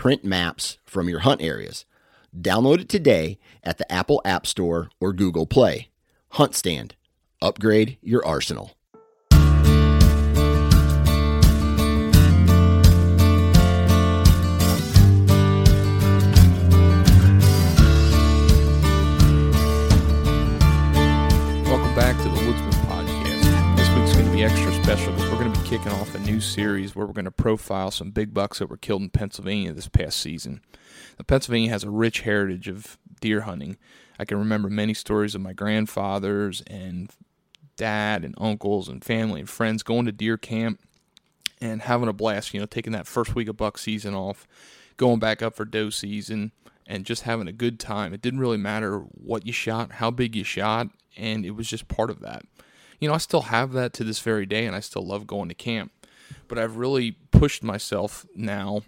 print maps from your hunt areas. Download it today at the Apple App Store or Google Play. Hunt Stand. Upgrade your arsenal. Welcome back to extra special because we're going to be kicking off a new series where we're going to profile some big bucks that were killed in Pennsylvania this past season. Now, Pennsylvania has a rich heritage of deer hunting. I can remember many stories of my grandfathers and dad and uncles and family and friends going to deer camp and having a blast, you know, taking that first week of buck season off, going back up for doe season, and just having a good time. It didn't really matter what you shot, how big you shot, and it was just part of that. You know, I still have that to this very day, and I still love going to camp. But I've really pushed myself now,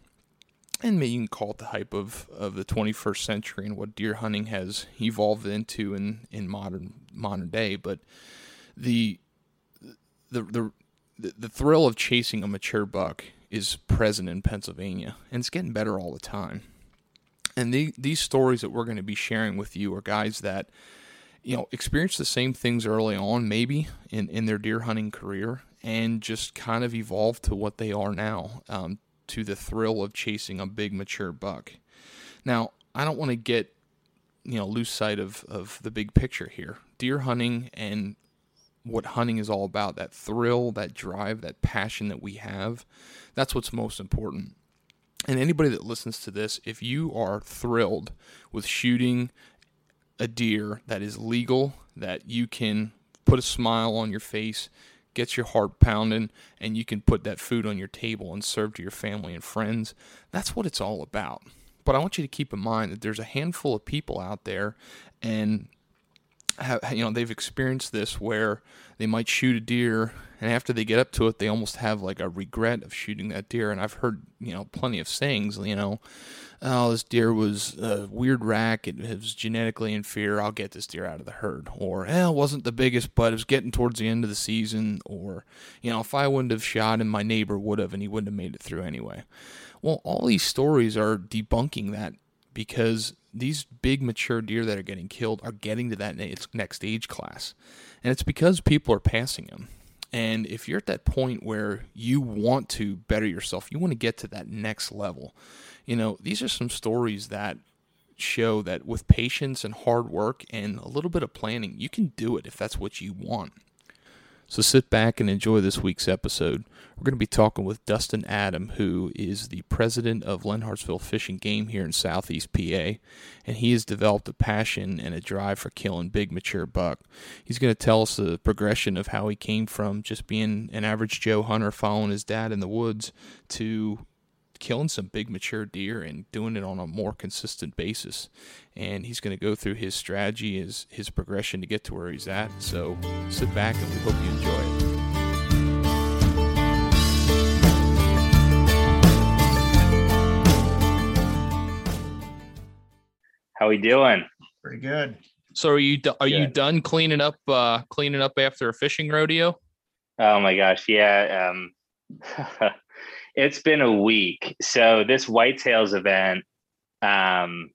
and maybe you can call it the hype of, of the 21st century and what deer hunting has evolved into in, in modern modern day. But the the the the thrill of chasing a mature buck is present in Pennsylvania, and it's getting better all the time. And the, these stories that we're going to be sharing with you are guys that you know, experience the same things early on, maybe in, in their deer hunting career, and just kind of evolved to what they are now, um, to the thrill of chasing a big mature buck. Now, I don't want to get, you know, lose sight of, of the big picture here. Deer hunting and what hunting is all about, that thrill, that drive, that passion that we have, that's what's most important. And anybody that listens to this, if you are thrilled with shooting a deer that is legal, that you can put a smile on your face, gets your heart pounding, and you can put that food on your table and serve to your family and friends, that's what it's all about. But I want you to keep in mind that there's a handful of people out there, and have, you know they've experienced this where they might shoot a deer and after they get up to it they almost have like a regret of shooting that deer. And i've heard you know plenty of sayings you know oh this deer was a weird rack. It was genetically inferior. I'll get this deer out of the herd. Or eh, it wasn't the biggest but it was getting towards the end of the season. Or you know if i wouldn't have shot him my neighbor would have and he wouldn't have made it through anyway. Well all these stories are debunking that because these big mature deer that are getting killed are getting to that next age class. And it's because people are passing them. And if you're at that point where you want to better yourself, you want to get to that next level, you know, these are some stories that show that with patience and hard work and a little bit of planning, you can do it if that's what you want. So sit back and enjoy this week's episode. We're going to be talking with Dustin Adam, who is the president of Lenhartsville Fish and Game here in Southeast PA, and he has developed a passion and a drive for killing big mature buck. He's going to tell us the progression of how he came from just being an average Joe hunter following his dad in the woods to killing some big mature deer and doing it on a more consistent basis. And he's going to go through his strategy, his his progression to get to where he's at. So sit back and we hope you enjoy it. How are we doing? Pretty good. So are you are you done cleaning up uh cleaning up after a fishing rodeo? Oh my gosh, yeah. Um, it's been a week. So this whitetails event, um,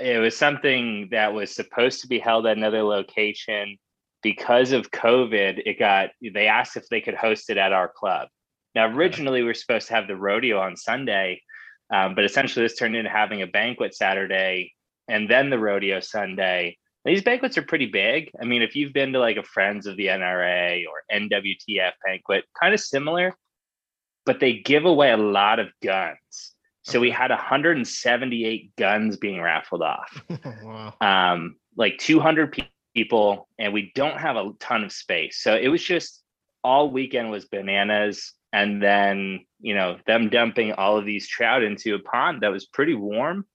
it was something that was supposed to be held at another location. Because of COVID, it got they asked if they could host it at our club. Now, originally we were supposed to have the rodeo on Sunday, um, but essentially this turned into having a banquet Saturday and then the rodeo Sunday. These banquets are pretty big. I mean, if you've been to like a Friends of the NRA or NWTF banquet, kind of similar, but they give away a lot of guns. So we had 178 guns being raffled off, wow. um, like 200 pe- people, and we don't have a ton of space. So it was just all weekend was bananas. And then, you know, them dumping all of these trout into a pond that was pretty warm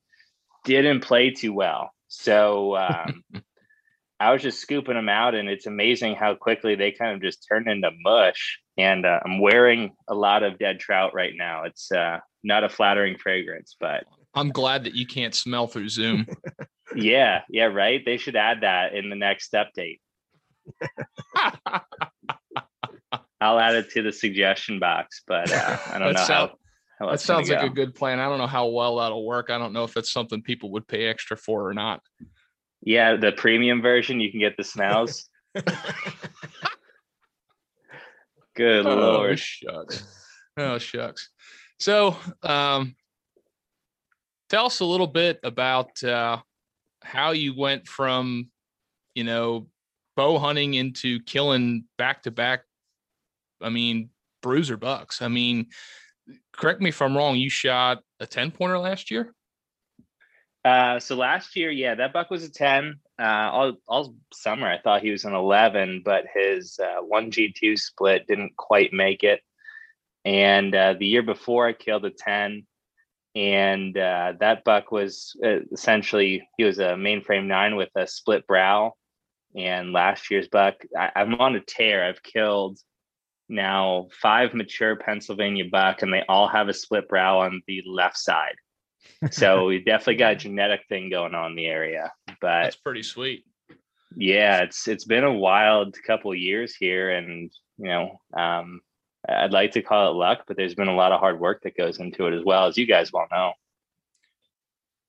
didn't play too well. So um, I was just scooping them out, and it's amazing how quickly they kind of just turn into mush. And uh, I'm wearing a lot of dead trout right now. It's uh, not a flattering fragrance, but I'm glad that you can't smell through Zoom. yeah, yeah, right. They should add that in the next update. I'll add it to the suggestion box, but uh, I don't know sound- how. how that sounds like a good plan. I don't know how well that'll work. I don't know if it's something people would pay extra for or not. Yeah, the premium version, you can get the smells. Good Oh lord. shucks. Oh shucks. So, um, tell us a little bit about uh, how you went from, you know, bow hunting into killing back to back. I mean, bruiser bucks. I mean, correct me if I'm wrong. You shot a ten pointer last year. Uh, so last year, yeah, that buck was a 10. Uh, all, all summer, I thought he was an 11, but his uh, 1G2 split didn't quite make it. And uh, the year before, I killed a 10. And uh, that buck was essentially, he was a mainframe nine with a split brow. And last year's buck, I, I'm on a tear. I've killed now five mature Pennsylvania buck, and they all have a split brow on the left side so we definitely got a genetic thing going on in the area but That's pretty sweet. yeah it's it's been a wild couple of years here and you know um i'd like to call it luck but there's been a lot of hard work that goes into it as well as you guys well know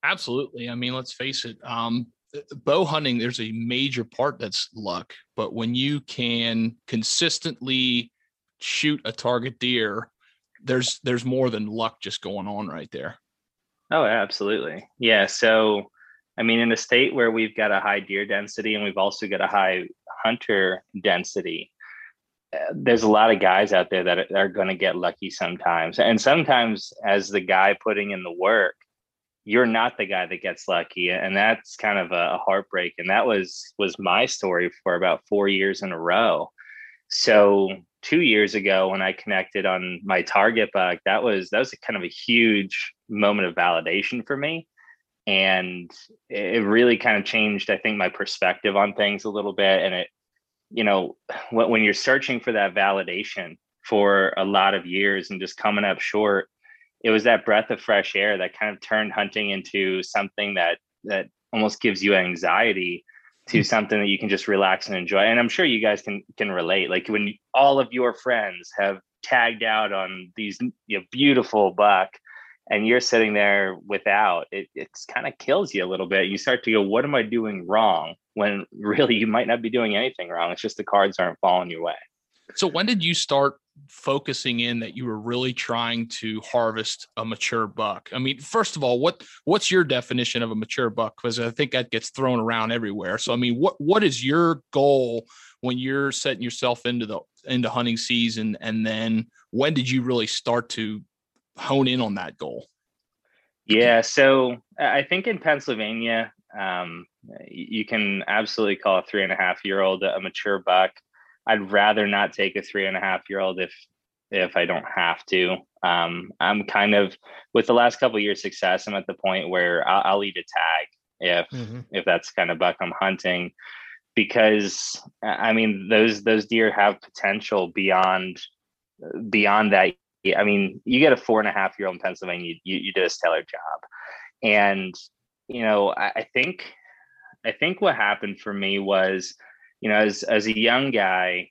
Absolutely. I mean, let's face it. Um, bow hunting, there's a major part that's luck, but when you can consistently shoot a target deer, there's there's more than luck just going on right there. Oh absolutely. Yeah so i mean in a state where we've got a high deer density and we've also got a high hunter density uh, there's a lot of guys out there that are, going to get lucky sometimes. And sometimes as the guy putting in the work you're not the guy that gets lucky and that's kind of a heartbreak. And that was was my story for about four years in a row so two years ago when i connected on my target buck that was that was kind of a huge moment of validation for me. And it really kind of changed i think my perspective on things a little bit. And it you know when you're searching for that validation for a lot of years and just coming up short it was that breath of fresh air that kind of turned hunting into something that that almost gives you anxiety to something that you can just relax and enjoy and i'm sure you guys can can relate like when all of your friends have tagged out on these you know, beautiful buck and you're sitting there without it it's kind of kills you a little bit. You start to go what am i doing wrong? when really you might not be doing anything wrong it's just the cards aren't falling your way. So when did you start focusing in that you were really trying to harvest a mature buck? I mean, first of all, what what's your definition of a mature buck? Because I think that gets thrown around everywhere. So I mean, what what is your goal when you're setting yourself into the into hunting season, and then when did you really start to hone in on that goal? Yeah, so I think in Pennsylvania, um, you can absolutely call a three and a half year old a mature buck. I'd rather not take a three and a half year old if if I don't have to. Um, I'm kind of with the last couple years' success. I'm at the point where I'll, I'll eat a tag if mm-hmm. if that's kind of buck I'm hunting, because I mean those those deer have potential beyond beyond that. I mean, you get a four and a half year old in Pennsylvania, you, you did a stellar job, and you know I, I think I think what happened for me was, you know, as as a young guy,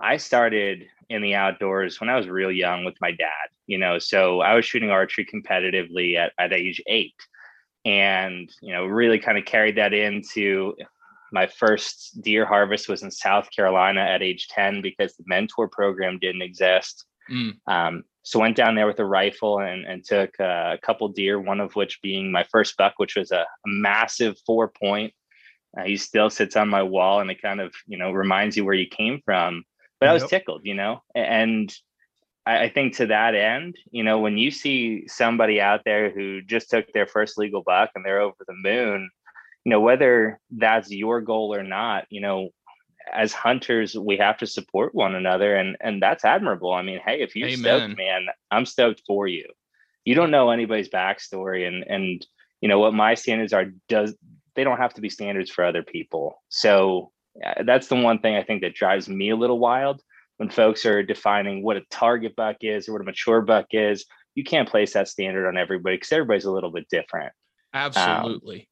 I started in the outdoors when I was real young with my dad, you know, so I was shooting archery competitively at, at age eight and, you know, really kind of carried that into my first deer harvest was in South Carolina at age 10 because the mentor program didn't exist. Mm. Um, so went down there with a rifle and, and took a couple deer, one of which being my first buck, which was a, a massive four point. Uh, he still sits on my wall and it kind of, you know, reminds you where you came from but I was tickled, you know, and I, I think to that end, you know, when you see somebody out there who just took their first legal buck and they're over the moon, you know, whether that's your goal or not, you know, as hunters, we have to support one another, and and that's admirable. I mean, hey, if you're Amen. stoked, man, I'm stoked for you. You don't know anybody's backstory, and and you know what my standards are. Does they don't have to be standards for other people. So that's the one thing I think that drives me a little wild when folks are defining what a target buck is or what a mature buck is. You can't place that standard on everybody because everybody's a little bit different. Absolutely.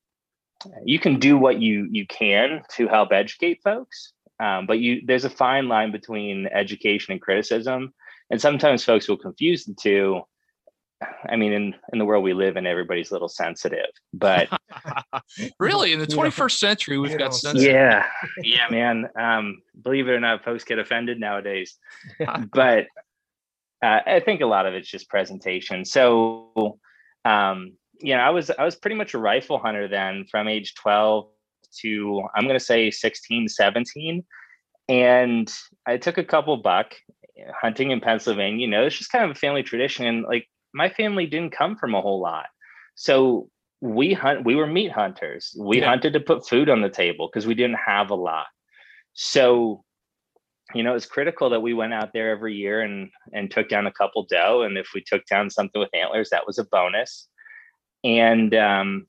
Um, you can do what you you can to help educate folks, um, but you there's a fine line between education and criticism, and sometimes folks will confuse the two I mean, in in the world we live in, everybody's a little sensitive. But really, in the 21st century, we've got sensitive. Yeah, yeah, man. Um, believe it or not, folks get offended nowadays. but uh, I think a lot of it's just presentation. So, um, you know, I was I was pretty much a rifle hunter then, from age 12 to I'm going to say 16, 17, and I took a couple buck hunting in Pennsylvania. You know, it's just kind of a family tradition, and like my family didn't come from a whole lot. So we hunt we were meat hunters. We yeah. hunted to put food on the table because we didn't have a lot. So you know, it's critical that we went out there every year and and took down a couple doe. And if we took down something with antlers, that was a bonus. And um,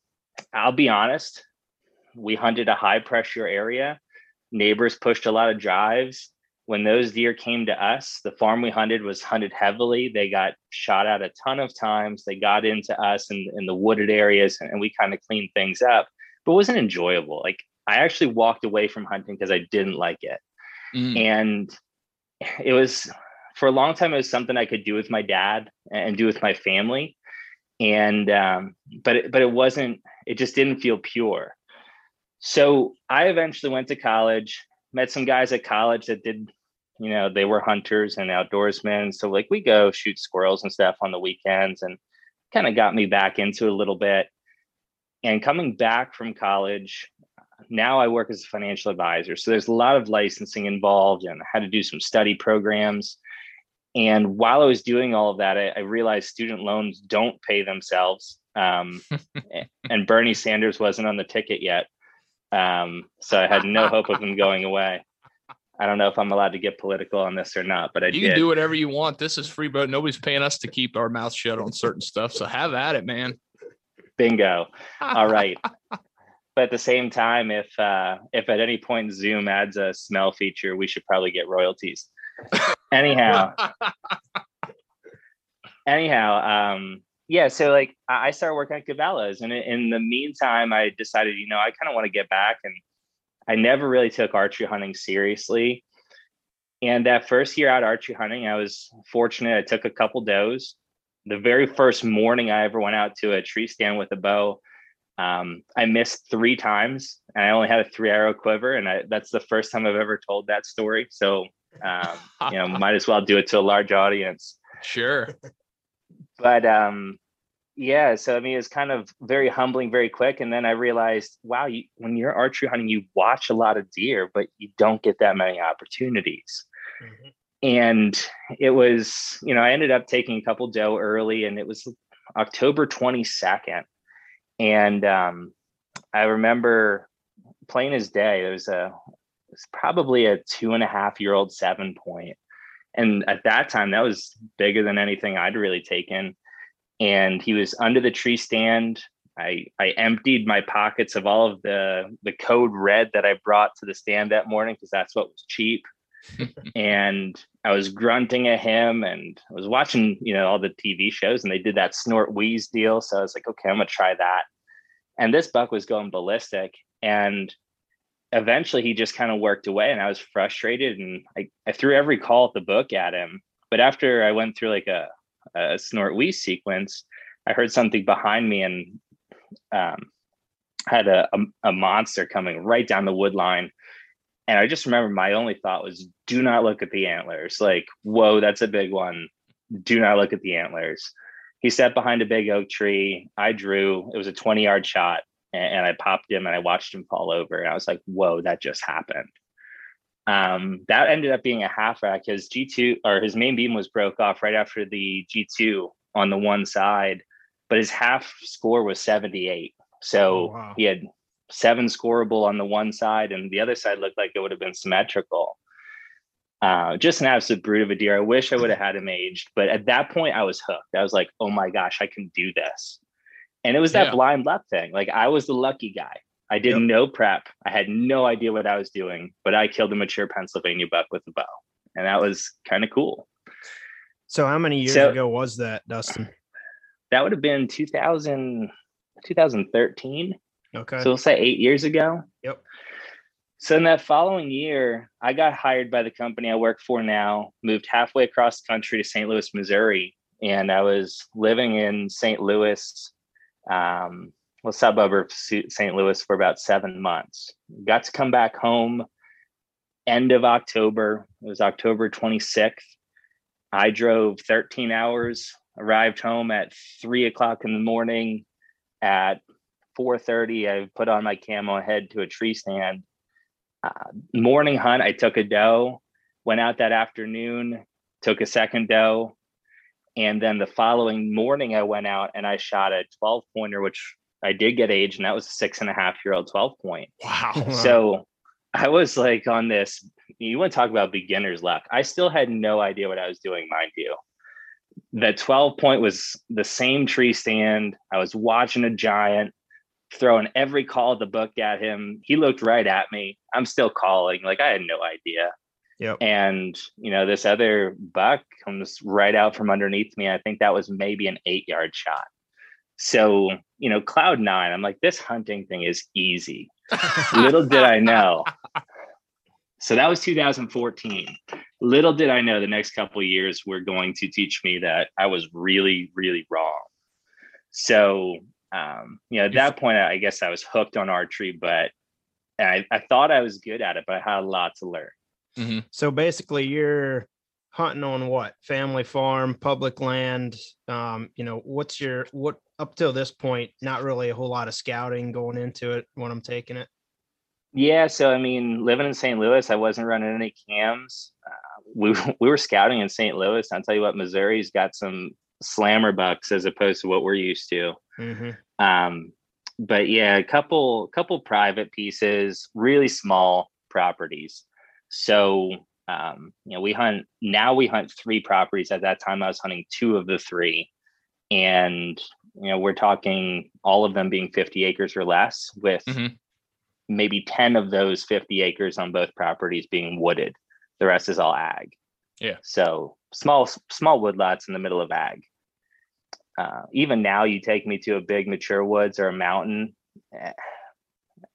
I'll be honest, we hunted a high pressure area. Neighbors pushed a lot of drives when those deer came to us, the farm we hunted was hunted heavily. They got shot at a ton of times. They got into us in, in the wooded areas and we kind of cleaned things up, but it wasn't enjoyable. Like I actually walked away from hunting because I didn't like it. Mm. And it was for a long time, it was something I could do with my dad and do with my family. And, um, but, it, but it wasn't, it just didn't feel pure. So I eventually went to college, met some guys at college that did you know, they were hunters and outdoorsmen. So like we go shoot squirrels and stuff on the weekends and kind of got me back into it a little bit. And coming back from college, now I work as a financial advisor. So there's a lot of licensing involved and I had to do some study programs. And while I was doing all of that, I, I realized student loans don't pay themselves. Um, and Bernie Sanders wasn't on the ticket yet. Um, so I had no hope of him going away. I don't know if I'm allowed to get political on this or not, but I you did. can do whatever you want. This is free, but nobody's paying us to keep our mouth shut on certain stuff. So have at it, man. Bingo. All right. but at the same time, if uh, if at any point Zoom adds a smell feature, we should probably get royalties. anyhow, anyhow, um, yeah. So like I started working at Cabela's, and in the meantime, I decided, you know, I kind of want to get back and I never really took archery hunting seriously. And that first year out archery hunting, I was fortunate. I took a couple does. The very first morning I ever went out to a tree stand with a bow, um, I missed three times, and I only had a three arrow quiver, and I, that's the first time I've ever told that story. So, um, you know, might as well do it to a large audience. Sure. But um, yeah so i mean it's kind of very humbling very quick and then i realized wow you, when you're archery hunting you watch a lot of deer but you don't get that many opportunities Mm-hmm. And it was, you know, I ended up taking a couple doe early and it was October 22nd. And um, I remember plain as day, there was a it's probably a two and a half year old seven. And at that time, that was bigger than anything I'd really taken. And he was under the tree stand. I, I emptied my pockets of all of the, the code red that I brought to the stand that morning because that's what was cheap. and I was grunting at him and I was watching, you know, all the TV shows and they did that snort wheeze deal. So I was like, okay, I'm gonna try that. And this buck was going ballistic. And eventually he just kind of worked away and I was frustrated and I, I threw every call at the book at him. But after I went through like a, a snort sequence, I heard something behind me and um, had a, a, a monster coming right down the wood line. And I just remember my only thought was, do not look at the antlers. Like, whoa, that's a big one. Do not look at the antlers. He sat behind a big oak tree. I drew. It was a 20 yard shot and, and I popped him and I watched him fall over. And I was like, whoa, that just happened. Um, that ended up being a half rack. His G2 or his main beam was broke off right after the G2 on the one side, but his half score was 78. So oh, wow. he had seven scoreable on the one side, and the other side looked like it would have been symmetrical. Uh, just an absolute brute of a deer. I wish I would have had him aged, but at that point, I was hooked. I was like, "Oh my gosh, I can do this!" And it was that yeah. blind luck thing. Like I was the lucky guy. I did yep. no prep. I had no idea what I was doing, but I killed a mature Pennsylvania buck with a bow. And that was kind of cool. So how many years so, ago was that, Dustin? That would have been 2000, 2013. Okay. So we'll say eight years ago. Yep. So in that following year, I got hired by the company I work for now, moved halfway across the country to St. Louis, Missouri. And I was living in St. Louis um, a suburb of St. Louis for about seven months. Got to come back home end of October. It was October 26th. I drove 13 hours, arrived home at three o'clock in the morning. At 4:30, I put on my camo, head to a tree stand. Uh, morning hunt. I took a doe. Went out that afternoon. Took a second doe. And then the following morning, I went out and I shot a 12 pointer, which I did get age, and that was a six and a half year old 12 point. Wow. So I was like on this, you want to talk about beginner's luck. I still had no idea what I was doing, mind you. The 12 point was the same tree stand. I was watching a giant, throwing every call of the book at him. He looked right at me. I'm still calling. Like I had no idea. Yep. And you know, this other buck comes right out from underneath me. I think that was maybe an eight yard shot. So, you know, cloud nine, I'm like, this hunting thing is easy. Little did I know. So that was 2014. Little did I know the next couple years were going to teach me that I was really, really wrong. So, um, you know, at that point, I guess I was hooked on archery, but I, I thought I was good at it, but I had a lot to learn. Mm-hmm. So basically, you're hunting on what family farm, public land. Um, you know, what's your what up till this point? Not really a whole lot of scouting going into it when I'm taking it. Yeah, so I mean, living in St. Louis, I wasn't running any cams. Uh, we we were scouting in St. Louis. I'll tell you what, Missouri's got some slammer bucks as opposed to what we're used to. Mm-hmm. Um, but yeah, a couple couple private pieces, really small properties. So um, you know, we hunt now. We hunt three properties. At that time, I was hunting two of the three, and you know, we're talking all of them being 50 acres or less, with mm-hmm. maybe 10 of those 50 acres on both properties being wooded. The rest is all ag. Yeah. So small small woodlots in the middle of ag. Uh, even now, you take me to a big mature woods or a mountain. Eh,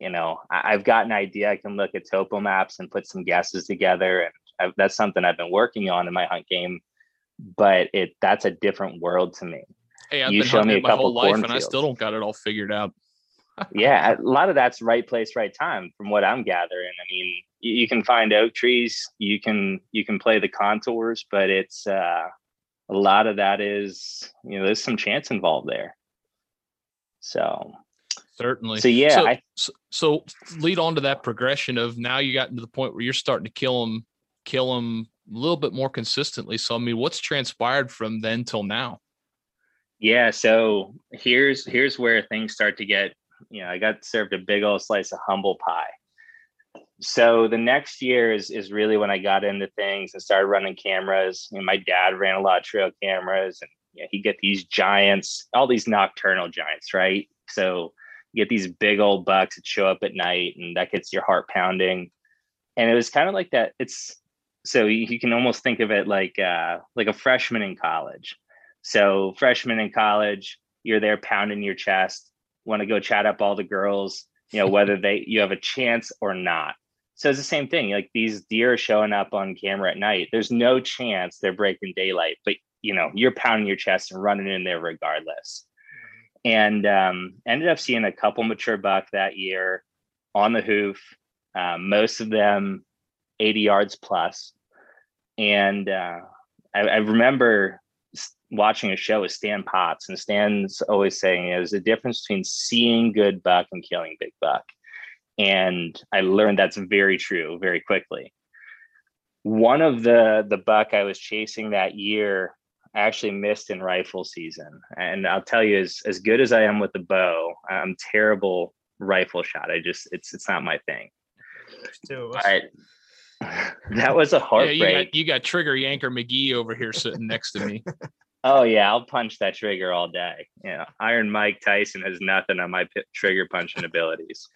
you know, I, have got an idea. I can look at topo maps and put some guesses together, and I, that's something I've been working on in my hunt game. But it that's a different world to me. Hey, I've you been show me a my couple whole life, and I still don't got it all figured out. yeah, a lot of that's right place, right time, from what I'm gathering. I mean, you, you, can find oak trees, you can you can play the contours, but it's uh, a lot of that is you know there's some chance involved there. So Certainly. So yeah, so, I, so, so lead on to that progression of now you got to the point where you're starting to kill them, kill them a little bit more consistently. So I mean, what's transpired from then till now? Yeah, so here's here's where things start to get, you know, I got served a big old slice of humble pie. So the next year is is really when I got into things and started running cameras. You know, my dad ran a lot of trail cameras and you know, he get these giants, all these nocturnal giants, right? So you get these big old bucks that show up at night and that gets your heart pounding. And it was kind of like that. It's so you can almost think of it like uh, like a freshman in college. So freshman in college, you're there pounding your chest, want to go chat up all the girls, you know, whether they you have a chance or not. So it's the same thing. Like these deer are showing up on camera at night. There's no chance they're breaking daylight, but you know, you're pounding your chest and running in there regardless and um, ended up seeing a couple mature buck that year on the hoof, um, most of them 80 yards plus. And uh, I, I, remember watching a show with Stan Potts, and Stan's always saying there's a difference between seeing good buck and killing big buck. And I learned that's very true very quickly. One of the the buck I was chasing that year I actually missed in rifle season. And I'll tell you, as as good as I am with the bow, I'm terrible rifle shot. I just it's it's not my thing. But that was a heartbreak. Yeah, you got you got trigger yanker McGee over here sitting next to me. oh yeah, I'll punch that trigger all day. Yeah, Iron Mike Tyson has nothing on my p- trigger punching abilities.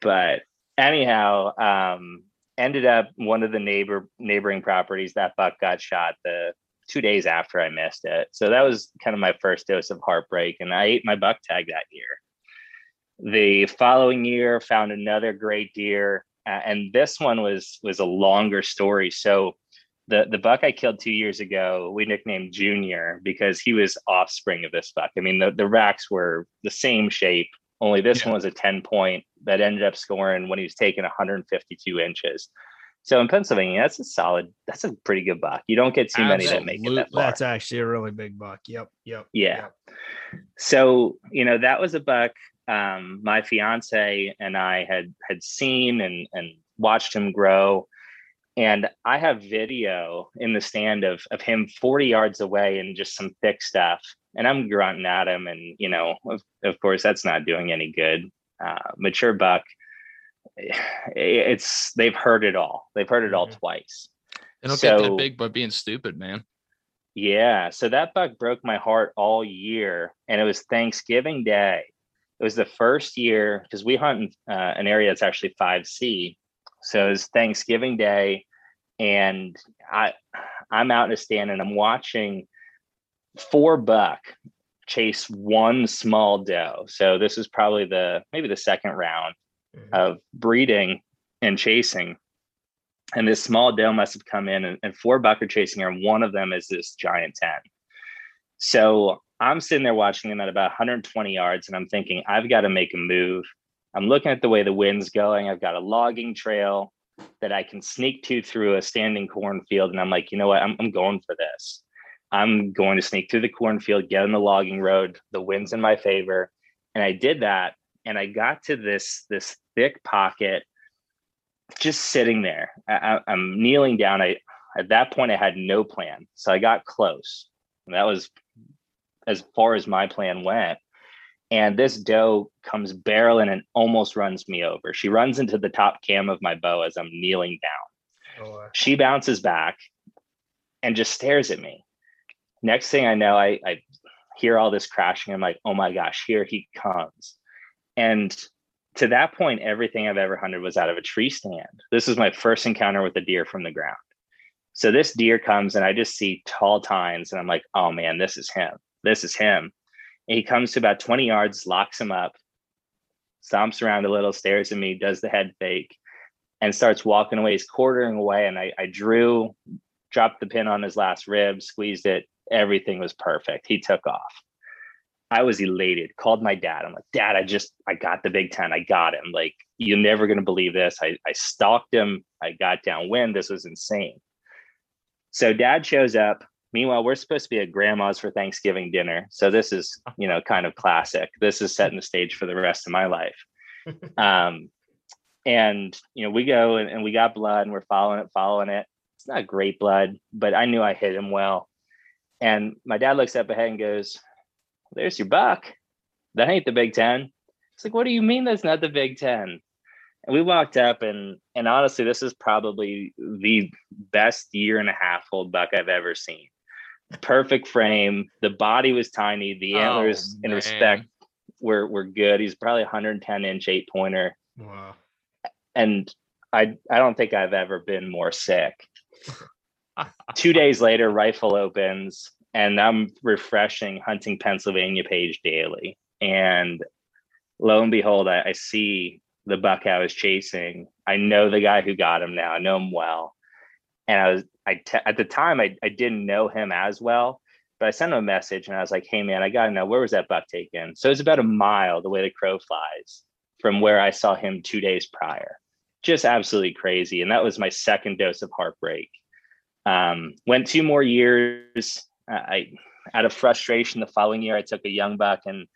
But anyhow, um, ended up one of the neighbor neighboring properties that buck got shot. The two days after I missed it. So that was kind of my first dose of heartbreak. And I ate my buck tag that year. The following year, found another great deer, and this one was was a longer story. So the the buck I killed two years ago, we nicknamed Junior because he was offspring of this buck. I mean, the the racks were the same shape, only this yeah. one was a ten point that ended up scoring when he was taking 152 inches. So in Pennsylvania, that's a solid, that's a pretty good buck. You don't get too Absolutely. many that make it that far. That's actually a really big buck. Yep. Yep. Yeah. Yep. So, you know, that was a buck um, my fiance and I had had seen and and watched him grow. And I have video in the stand of of him 40 yards away and just some thick stuff. And I'm grunting at him, and you know, of, of course, that's not doing any good. Uh, mature buck it's they've heard it all. They've heard it all mm-hmm. twice. They don't so, get that big by being stupid, man. Yeah. So that buck broke my heart all year. And it was Thanksgiving Day. It was the first year because we hunt in uh, an area that's actually 5C. So it was Thanksgiving Day. And I I'm out in a stand and I'm watching four buck chase one small doe. So this is probably the maybe the second round mm-hmm. of breeding and chasing. And this small doe must have come in and, and four buck are chasing her. And one of them is this giant 10. So I'm sitting there watching him at about 120 yards and I'm thinking, I've got to make a move. I'm looking at the way the wind's going. I've got a logging trail that I can sneak to through a standing cornfield. And I'm like, you know what? I'm, I'm going for this. I'm going to sneak through the cornfield, get on the logging road. The wind's in my favor. And I did that. And I got to this, this thick pocket, just sitting there. I, am kneeling down. I at that point I had no plan, so I got close. And that was as far as my plan went. And this doe comes barreling and almost runs me over. She runs into the top cam of my bow as I'm kneeling down. Oh, she bounces back and just stares at me. Next thing I know, I, I hear all this crashing. I'm like, oh my gosh, here he comes. And to that point, everything I've ever hunted was out of a tree stand. This is my first encounter with a deer from the ground. So this deer comes and I just see tall tines and I'm like, oh man, this is him. This is him. And he comes to about 20 yards, locks him up, stomps around a little, stares at me, does the head fake, and starts walking away. He's quartering away. And I, I drew, dropped the pin on his last rib, squeezed it. Everything was perfect. He took off. I was elated, called my dad. I'm like, Dad, I just, I got the Big Ten. I got him. Like, you're never going to believe this. I, I stalked him. I got downwind. This was insane. So dad shows up. Meanwhile, we're supposed to be at grandma's for Thanksgiving dinner. So this is, you know, kind of classic. This is setting the stage for the rest of my life. um, and, you know, we go and, and we got blood and we're following it, following it. it's not great blood, but I knew I hit him well. And my dad looks up ahead and goes, There's your buck. That ain't the Big Ten. It's like, what do you mean that's not the Big Ten? And we walked up and and honestly, this is probably the best year and a half old buck I've ever seen. Perfect frame. The body was tiny. The oh, antlers, Oh, in respect, were were good. He's probably 110 inch eight pointer. Wow. And I I don't think I've ever been more sick. Two days later, rifle opens, and I'm refreshing Hunting Pennsylvania page daily. And lo and behold, I, I see the buck I was chasing. I know the guy who got him now. I know him well. And I was I te- at the time I, I didn't know him as well, but I sent him a message and I was like, hey man, I gotta know where was that buck taken? So it's about a mile the way the crow flies from where I saw him two days prior. Just absolutely crazy. And that was my second dose of heartbreak. Um, went two more years. Uh, I out of frustration the following year, I took a young buck and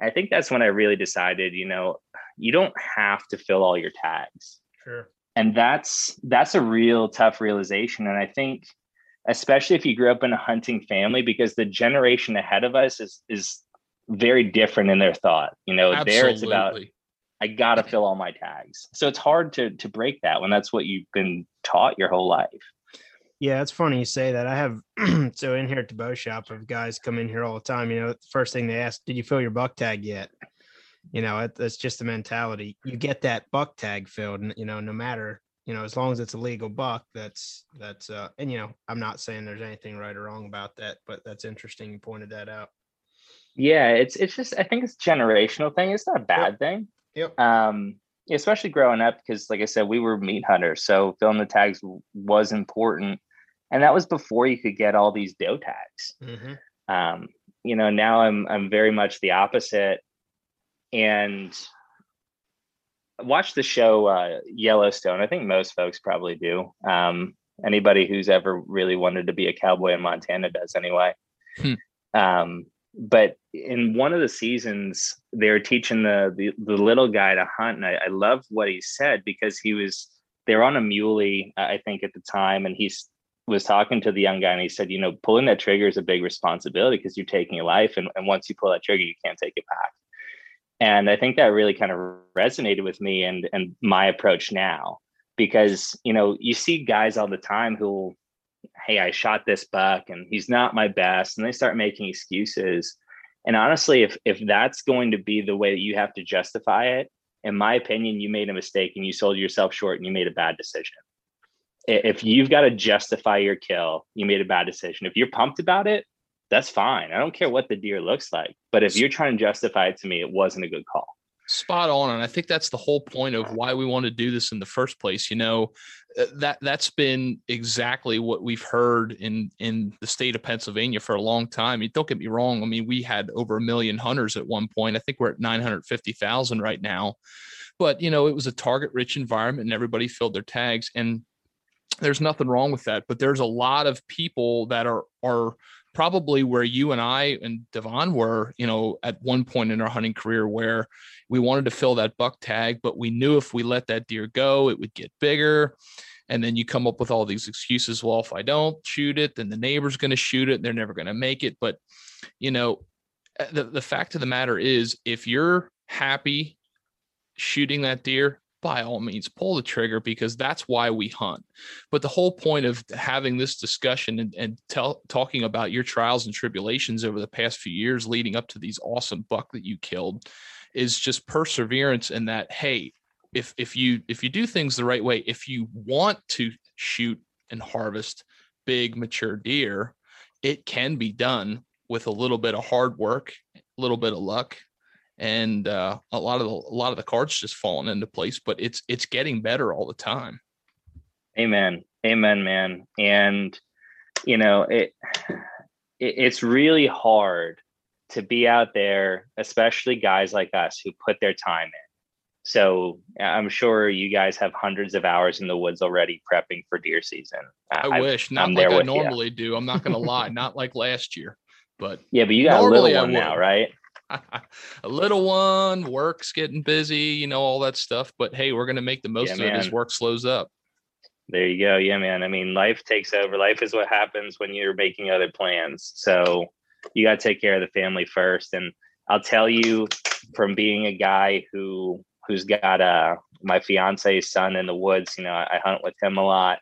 I think that's when I really decided, you know, you don't have to fill all your tags Sure. And that's that's a real tough realization and i think especially if you grew up in a hunting family because the generation ahead of us is is very different in their thought you know there it's about i gotta fill all my tags so it's hard to to break that when that's what you've been taught your whole life Yeah, it's funny you say that. I have so in here at the bow shop, of guys come in here all the time. You know, the first thing they ask, "Did you fill your buck tag yet?" You know, it, that's just the mentality. You get that buck tag filled, and you know, no matter you know, as long as it's a legal buck, that's that's uh, and you know, I'm not saying there's anything right or wrong about that, but that's interesting. You pointed that out. yeah it's it's just i think it's a generational thing it's not a bad thing Yep. um especially growing up because like i said we were meat hunters so filling the tags was important and that was before you could get all these doe tags Mm-hmm. um you know now i'm i'm very much the opposite and watch the show uh yellowstone i think most folks probably do um anybody who's ever really wanted to be a cowboy in montana does anyway Hmm. um but in one of the seasons they were teaching the the, the little guy to hunt and I, I love what he said because he was they were on a muley i think at the time and he's was talking to the young guy and he said, you know, pulling that trigger is a big responsibility because you're taking your life. And, and once you pull that trigger, you can't take it back. And I think that really kind of resonated with me and and my approach now. Because, you know, you see guys all the time who, hey, I shot this buck and he's not my best. And they start making excuses. And honestly, if if that's going to be the way that you have to justify it, in my opinion, you made a mistake and you sold yourself short and you made a bad decision if you've got to justify your kill, you made a bad decision. If you're pumped about it, that's fine. I don't care what the deer looks like. But if you're trying to justify it to me, it wasn't a good call. spot on and i think that's the whole point of why we want to do this in the first place you know uh, that that's been exactly what we've heard in in the state of pennsylvania for a long time don't get me wrong i mean we had over a million hunters at one point i think we're at 950000 right now but you know it was a target rich environment and everybody filled their tags and there's nothing wrong with that but there's a lot of people that are are probably where you and I and Devon were, you know, at one point in our hunting career where we wanted to fill that buck tag, but we knew if we let that deer go, it would get bigger. And then you come up with all these excuses. Well, if I don't shoot it, then the neighbor's going to shoot it. And they're never going to make it. But, you know, uh, the, the fact of the matter is, if you're happy shooting that deer, by all means, pull the trigger because that's why we hunt. But the whole point of having this discussion and, and tell, talking about your trials and tribulations over the past few years leading up to these awesome buck that you killed is just perseverance and that hey if if you if you do things the right way if you want to shoot and harvest big mature deer it can be done with a little bit of hard work a little bit of luck and uh, a lot of the, a lot of the cards just falling into place but it's it's getting better all the time Amen. Amen, man. And you know, it, it it's really hard to be out there, especially guys like us who put their time in. So I'm sure you guys have hundreds of hours in the woods already prepping for deer season. i I've- wish not I'm like i normally do i'm not gonna lie not like last year but Yeah, but you got a I little one now, right? a little one, work's getting busy, you know, all that stuff. But hey, we're gonna make the most Yeah, of it as work slows up. There you go. Yeah, man. I mean, life takes over. Life is what happens when you're making other plans. So you got to take care of the family first. And I'll tell you from being a guy who who's got uh my fiance's son in the woods, you know, I, I hunt with him a lot.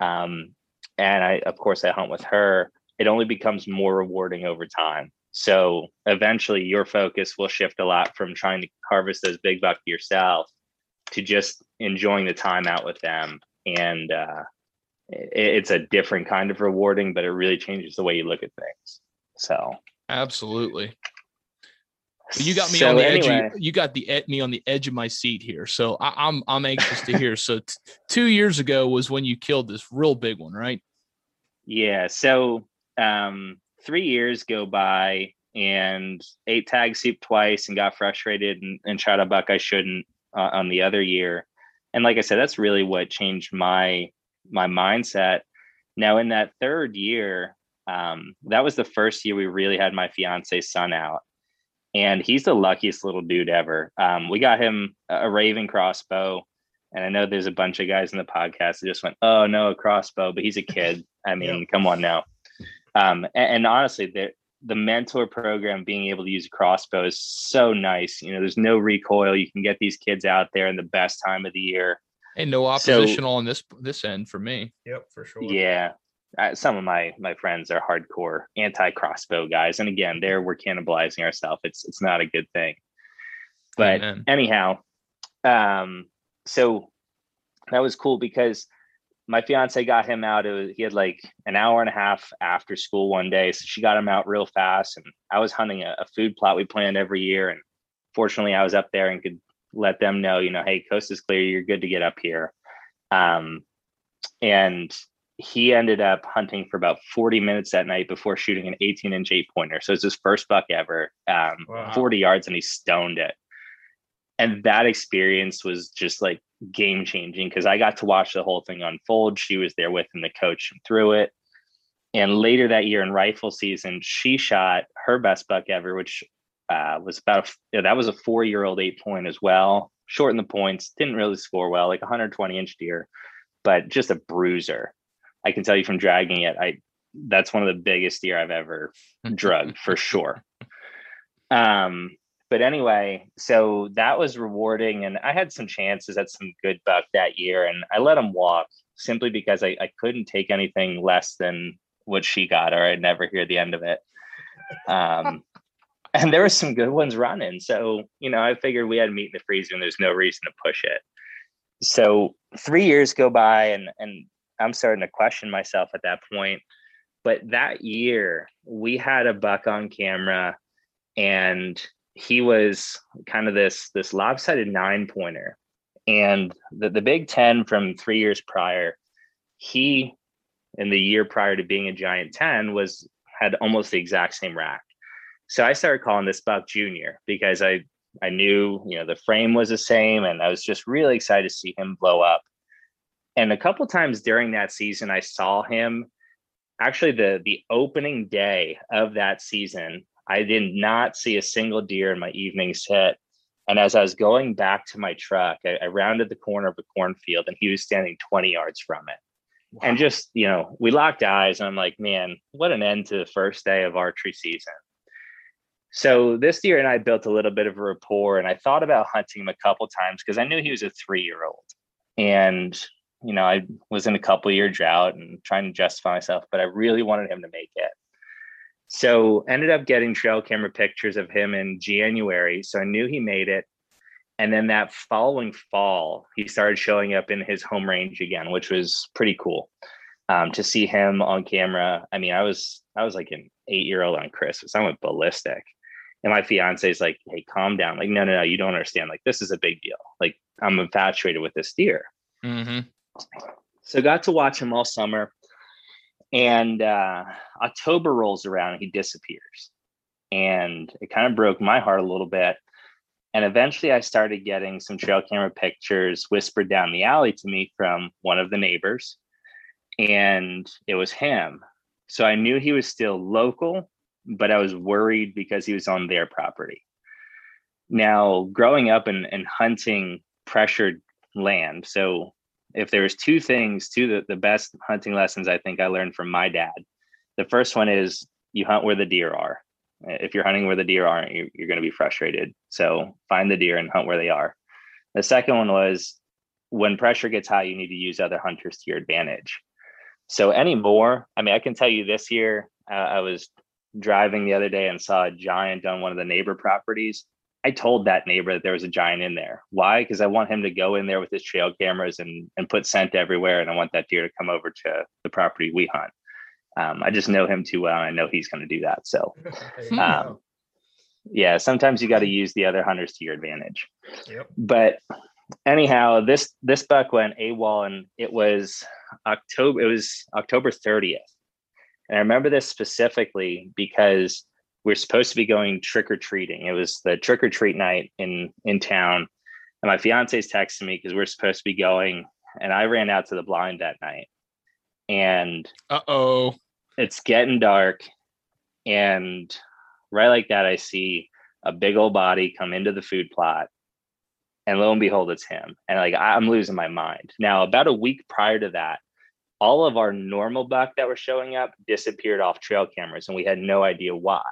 Um, and I of course I hunt with her. It only becomes more rewarding over time. So eventually your focus will shift a lot from trying to harvest those big buck yourself to just enjoying the time out with them. And uh, it, it's a different kind of rewarding, but it really changes the way you look at things. So absolutely. You got me so on the anyway, edge. Of, you got the me on the edge of my seat here, so I, am I'm, I'm anxious to hear. So t- two years ago was when you killed this real big one, right? Yeah. So um, three years go by and ate tag soup twice and got frustrated and, and shot a buck I shouldn't uh, on the other year. And like I said, that's really what changed my my mindset. Now in that third year, um, that was the first year we really had my fiance's son out and he's the luckiest little dude ever. Um, we got him a Ravin crossbow, and I know there's a bunch of guys in the podcast that just went, "Oh no, a crossbow," but he's a kid. I mean, yeah. come on now. Um, and, and, honestly, the the mentor program being able to use a crossbow is so nice. You know, there's no recoil. You can get these kids out there in the best time of the year. And no oppositional so, on this this end for me. Yep, for sure. Yeah, uh, some of my my friends are hardcore anti crossbow guys, and again, there we're cannibalizing ourselves. It's it's not a good thing. But Amen. anyhow, um, so that was cool because my fiance got him out. Was, he had like an hour and a half after school one day, so she got him out real fast. And I was hunting a, a food plot we planned every year, and fortunately, I was up there and could let them know, you know, hey, coast is clear. You're good to get up here. Um, and he ended up hunting for about 40 minutes that night before shooting an 18 inch eight pointer. So it's his first buck ever, um, wow. 40 yards, and he stoned it. And that experience was just like game changing because I got to watch the whole thing unfold. She was there with him, the coach through it. And later that year in rifle season, she shot her best buck ever, which uh, was about a, that was a four year old eight point as well. Short in the points, didn't really score well, like 120 inch deer, but just a bruiser. I can tell you from dragging it, I that's one of the biggest deer I've ever drugged for sure. Um, but anyway, so that was rewarding, and I had some chances at some good buck that year, and I let him walk simply because I, I couldn't take anything less than what she got, or I'd never hear the end of it. Um, and there were some good ones running, so you know I figured we had meat in the freezer, and there's no reason to push it. So three years go by, and and I'm starting to question myself at that point. But that year, we had a buck on camera, and he was kind of this this lopsided nine pointer. And the, the Big Ten from three years prior, he in the year prior to being a giant 10 was had almost the exact same rack. So I started calling this buck junior because I I knew, you know, the frame was the same and I was just really excited to see him blow up. And a couple times during that season, I saw him actually the the opening day of that season. I did not see a single deer in my evening's hit. And as I was going back to my truck, I, I rounded the corner of a cornfield and he was standing 20 yards from it. Wow. And just, you know, we locked eyes and I'm like, man, what an end to the first day of archery season. So this deer and I built a little bit of a rapport and I thought about hunting him a couple times because I knew he was a three year old. And you know, I was in a couple year drought and trying to justify myself, but I really wanted him to make it. So ended up getting trail camera pictures of him in January. So I knew he made it. And then that following fall, he started showing up in his home range again, which was pretty cool. Um, to see him on camera. I mean, I was I was like an eight year old on Christmas. I went ballistic. And my fiance is like, hey, calm down. Like, no, no, no, you don't understand. Like, this is a big deal. Like, I'm infatuated with this deer. Mm-hmm. So got to watch him all summer. And uh, October rolls around and he disappears. And it kind of broke my heart a little bit. And eventually I started getting some trail camera pictures whispered down the alley to me from one of the neighbors. And it was him. So I knew he was still local, but I was worried because he was on their property. Now, growing up and, and hunting pressured land, so if there was two things, two the, the best hunting lessons I think I learned from my dad. The first one is you hunt where the deer are. If you're hunting where the deer aren't, you're, you're going to be frustrated. So find the deer and hunt where they are. The second one was when pressure gets high, you need to use other hunters to your advantage. So anymore, I mean, I can tell you this year, uh, I was driving the other day and saw a giant on one of the neighbor properties. I told that neighbor that there was a giant in there. Why? Because I want him to go in there with his trail cameras and and put scent everywhere, and I want that deer to come over to the property we hunt. Um, I just know him too well, and I know he's going to do that. So, um, yeah, sometimes you got to use the other hunters to your advantage. Yep. But anyhow, this this buck went AWOL, and it was October. It was October thirtieth, and I remember this specifically because we are supposed to be going trick or treating. It was the trick or treat night in in town, and my fiance's texting me because we are supposed to be going, and I ran out to the blind that night, and uh oh, it's getting dark, and right like that, I see a big old body come into the food plot, and lo and behold, it's him, and like I'm losing my mind. Now, about a week prior to that, all of our normal buck that were showing up disappeared off trail cameras, and we had no idea why.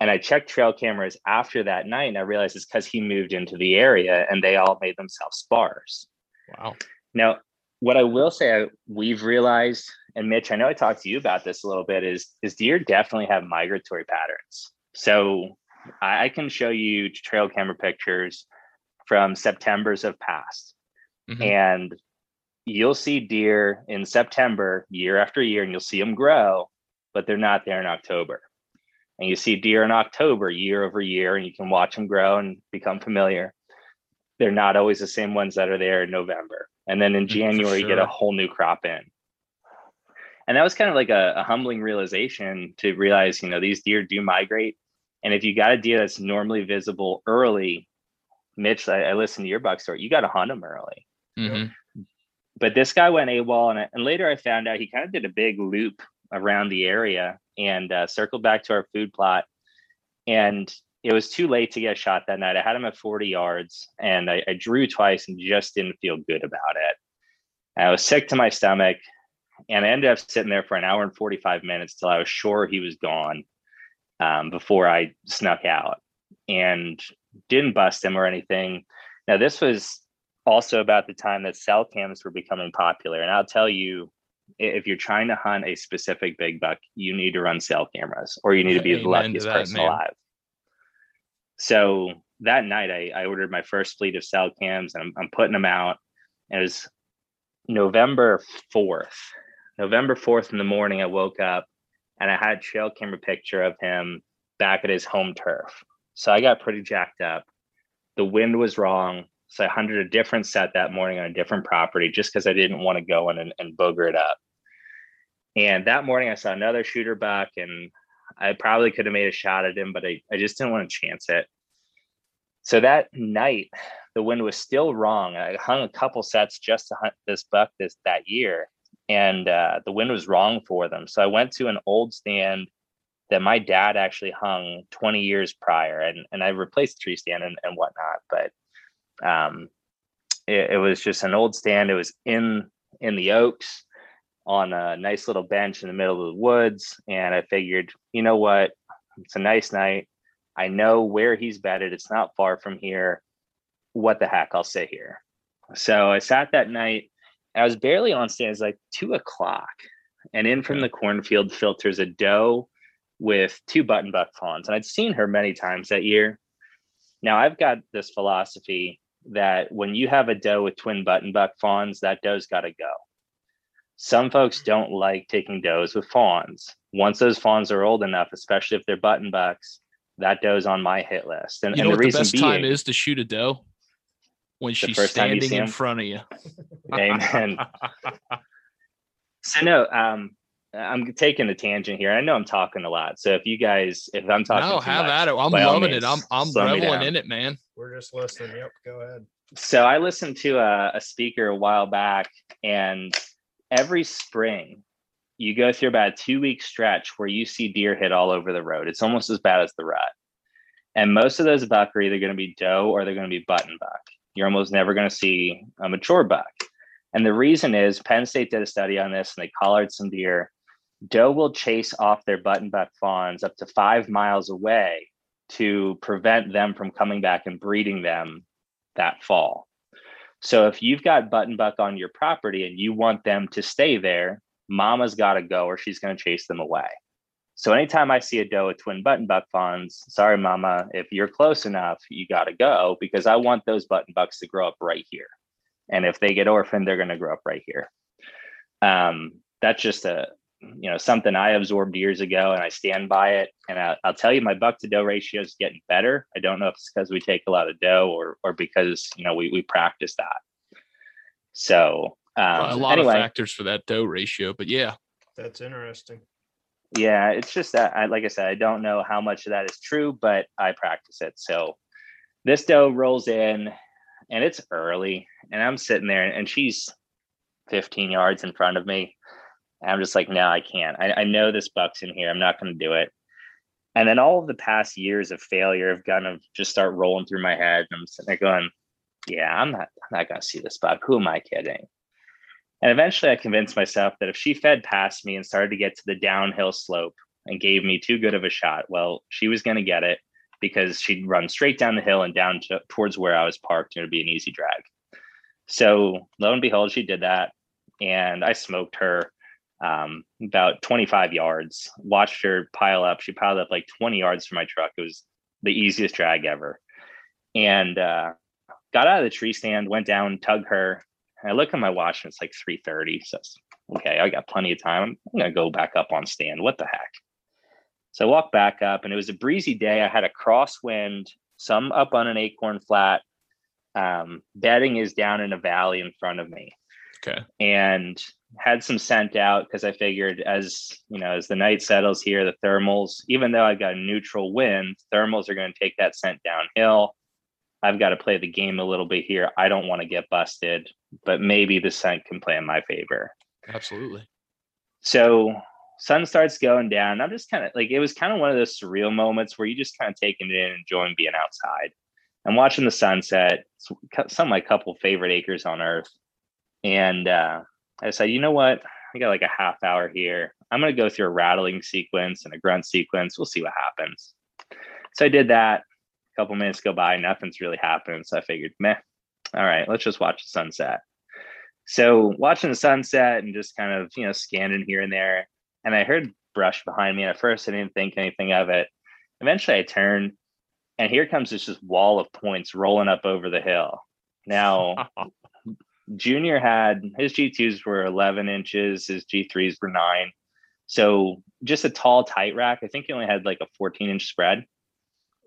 And I checked trail cameras after that night and I realized it's because he moved into the area and they all made themselves sparse. Wow. Now, what I will say we've realized, and Mitch, I know I talked to you about this a little bit, is is deer definitely have migratory patterns. So I, I can show you trail camera pictures from September's of past. Mm-hmm. And you'll see deer in September year after year, and you'll see them grow, but they're not there in October and you see deer in October year over year, and you can watch them grow and become familiar. They're not always the same ones that are there in November. And then in mm, January, sure. you get a whole new crop in. And that was kind of like a, a, humbling realization to realize, you know, these deer do migrate. And if you got a deer that's normally visible early, Mitch, I, I listened to your buck story, you got to hunt them early. Mm-hmm. But this guy went AWOL, and, and later I found out he kind of did a big loop around the area and uh, circled back to our food plot. And it was too late to get a shot that night. I had him at 40 yards and I, I drew twice and just didn't feel good about it. I was sick to my stomach and I ended up sitting there for an hour and 45 minutes till I was sure he was gone um, before I snuck out and didn't bust him or anything. Now, this was also about the time that cell cams were becoming popular. And I'll tell you, if you're trying to hunt a specific big buck, you need to run cell cameras or you need to be the luckiest that, person man. alive. So that night I, I ordered my first fleet of cell cams and I'm, I'm putting them out. And it was November 4th. November 4th in the morning, I woke up and I had a trail camera picture of him back at his home turf. So I got pretty jacked up. The wind was wrong. So I hunted a different set that morning on a different property just because I didn't want to go in and, and booger it up. And that morning I saw another shooter buck and I probably could have made a shot at him, but I, I just didn't want to chance it. So that night, the wind was still wrong. I hung a couple sets just to hunt this buck this that year, and uh, the wind was wrong for them. So I went to an old stand that my dad actually hung 20 years prior, and and I replaced the tree stand and, and whatnot. But um, it, it was just an old stand. It was in in the oaks on a nice little bench in the middle of the woods. And I figured, you know what? It's a nice night. I know where he's bedded. It's not far from here. What the heck? I'll sit here. So I sat that night. I was barely on stand. It's like two o'clock. And in from the cornfield filters a doe with two button buck fawns. And I'd seen her many times that year. Now I've got this philosophy that when you have a doe with twin button buck fawns, that doe's got to go. Some folks don't like taking does with fawns. Once those fawns are old enough, especially if they're button bucks, that doe's on my hit list. And, you know and the, the best being, time is to shoot a doe when she's standing in front of you. Amen. so no, um, I'm taking a tangent here. I know I'm talking a lot. So if you guys, if I'm talking, no, have much, at it. I'm loving means, it. I'm I'm reveling in it, man. We're just listening. Yep, go ahead. So I listened to a, a speaker a while back, and every spring you go through about a two week stretch where you see deer hit all over the road. It's almost as bad as the rut. And most of those buck are either going to be doe or they're going to be button buck. You're almost never going to see a mature buck. And the reason is Penn State did a study on this and they collared some deer. Doe will chase off their buttonbuck fawns up to five miles away to prevent them from coming back and breeding them that fall. So if you've got button buck on your property and you want them to stay there, mama's got to go or she's going to chase them away. So anytime I see a doe with twin button buck fawns, sorry, mama, if you're close enough, you got to go because I want those button bucks to grow up right here. And if they get orphaned, they're going to grow up right here. Um, that's just a you know something I absorbed years ago, and I stand by it. And I, will tell you, my buck to doe ratio is getting better. I don't know if it's because we take a lot of doe or or because you know we we practice that. So um, a lot anyway, of factors for that doe ratio, but yeah, that's interesting. Yeah, it's just that I like I said, I don't know how much of that is true, but I practice it. So this doe rolls in and it's early and I'm sitting there and she's 15 yards in front of me. I'm just like, no, I can't. I, I know this buck's in here. I'm not going to do it. And then all of the past years of failure have kind of just start rolling through my head. And I'm sitting there going, yeah, I'm not, I'm not going to see this buck. Who am I kidding? And eventually I convinced myself that if she fed past me and started to get to the downhill slope and gave me too good of a shot, well, she was going to get it because she'd run straight down the hill and down to, towards where I was parked and it would be an easy drag. So lo and behold, she did that. And I smoked her um, about 25 yards, watched her pile up. She piled up like 20 yards from my truck. It was the easiest drag ever. And uh, got out of the tree stand, went down, tugged her. I look at my watch and it's like 3:30. So okay, I got plenty of time. I'm gonna go back up on stand. What the heck? So I walked back up and it was a breezy day. I had a crosswind, some up on an acorn flat. Um, bedding is down in a valley in front of me. Okay. And had some scent out because I figured as you know, as the night settles here, the thermals, even though I've got a neutral wind, thermals are going to take that scent downhill. I've got to play the game a little bit here. I don't want to get busted, but maybe the scent can play in my favor. Absolutely. So sun starts going down. I'm just kind of like it was kind of one of those surreal moments where you just kind of taking it in, enjoying being outside. and watching the sunset. It's some of my couple favorite acres on earth. And uh, I said, you know what? I got like a half hour here. I'm going to go through a rattling sequence and a grunt sequence. We'll see what happens. So I did that. A couple minutes go by, nothing's really happening. So I figured, meh, all right, let's just watch the sunset. So watching the sunset and just kind of, you know, scanning here and there. And I heard brush behind me. And at first I didn't think anything of it. Eventually I turned and here comes this just wall of points rolling up over the hill. Now Junior had his G2s were 11 inches, his G3s were nine. So just a tall tight rack. I think he only had like a 14 inch spread.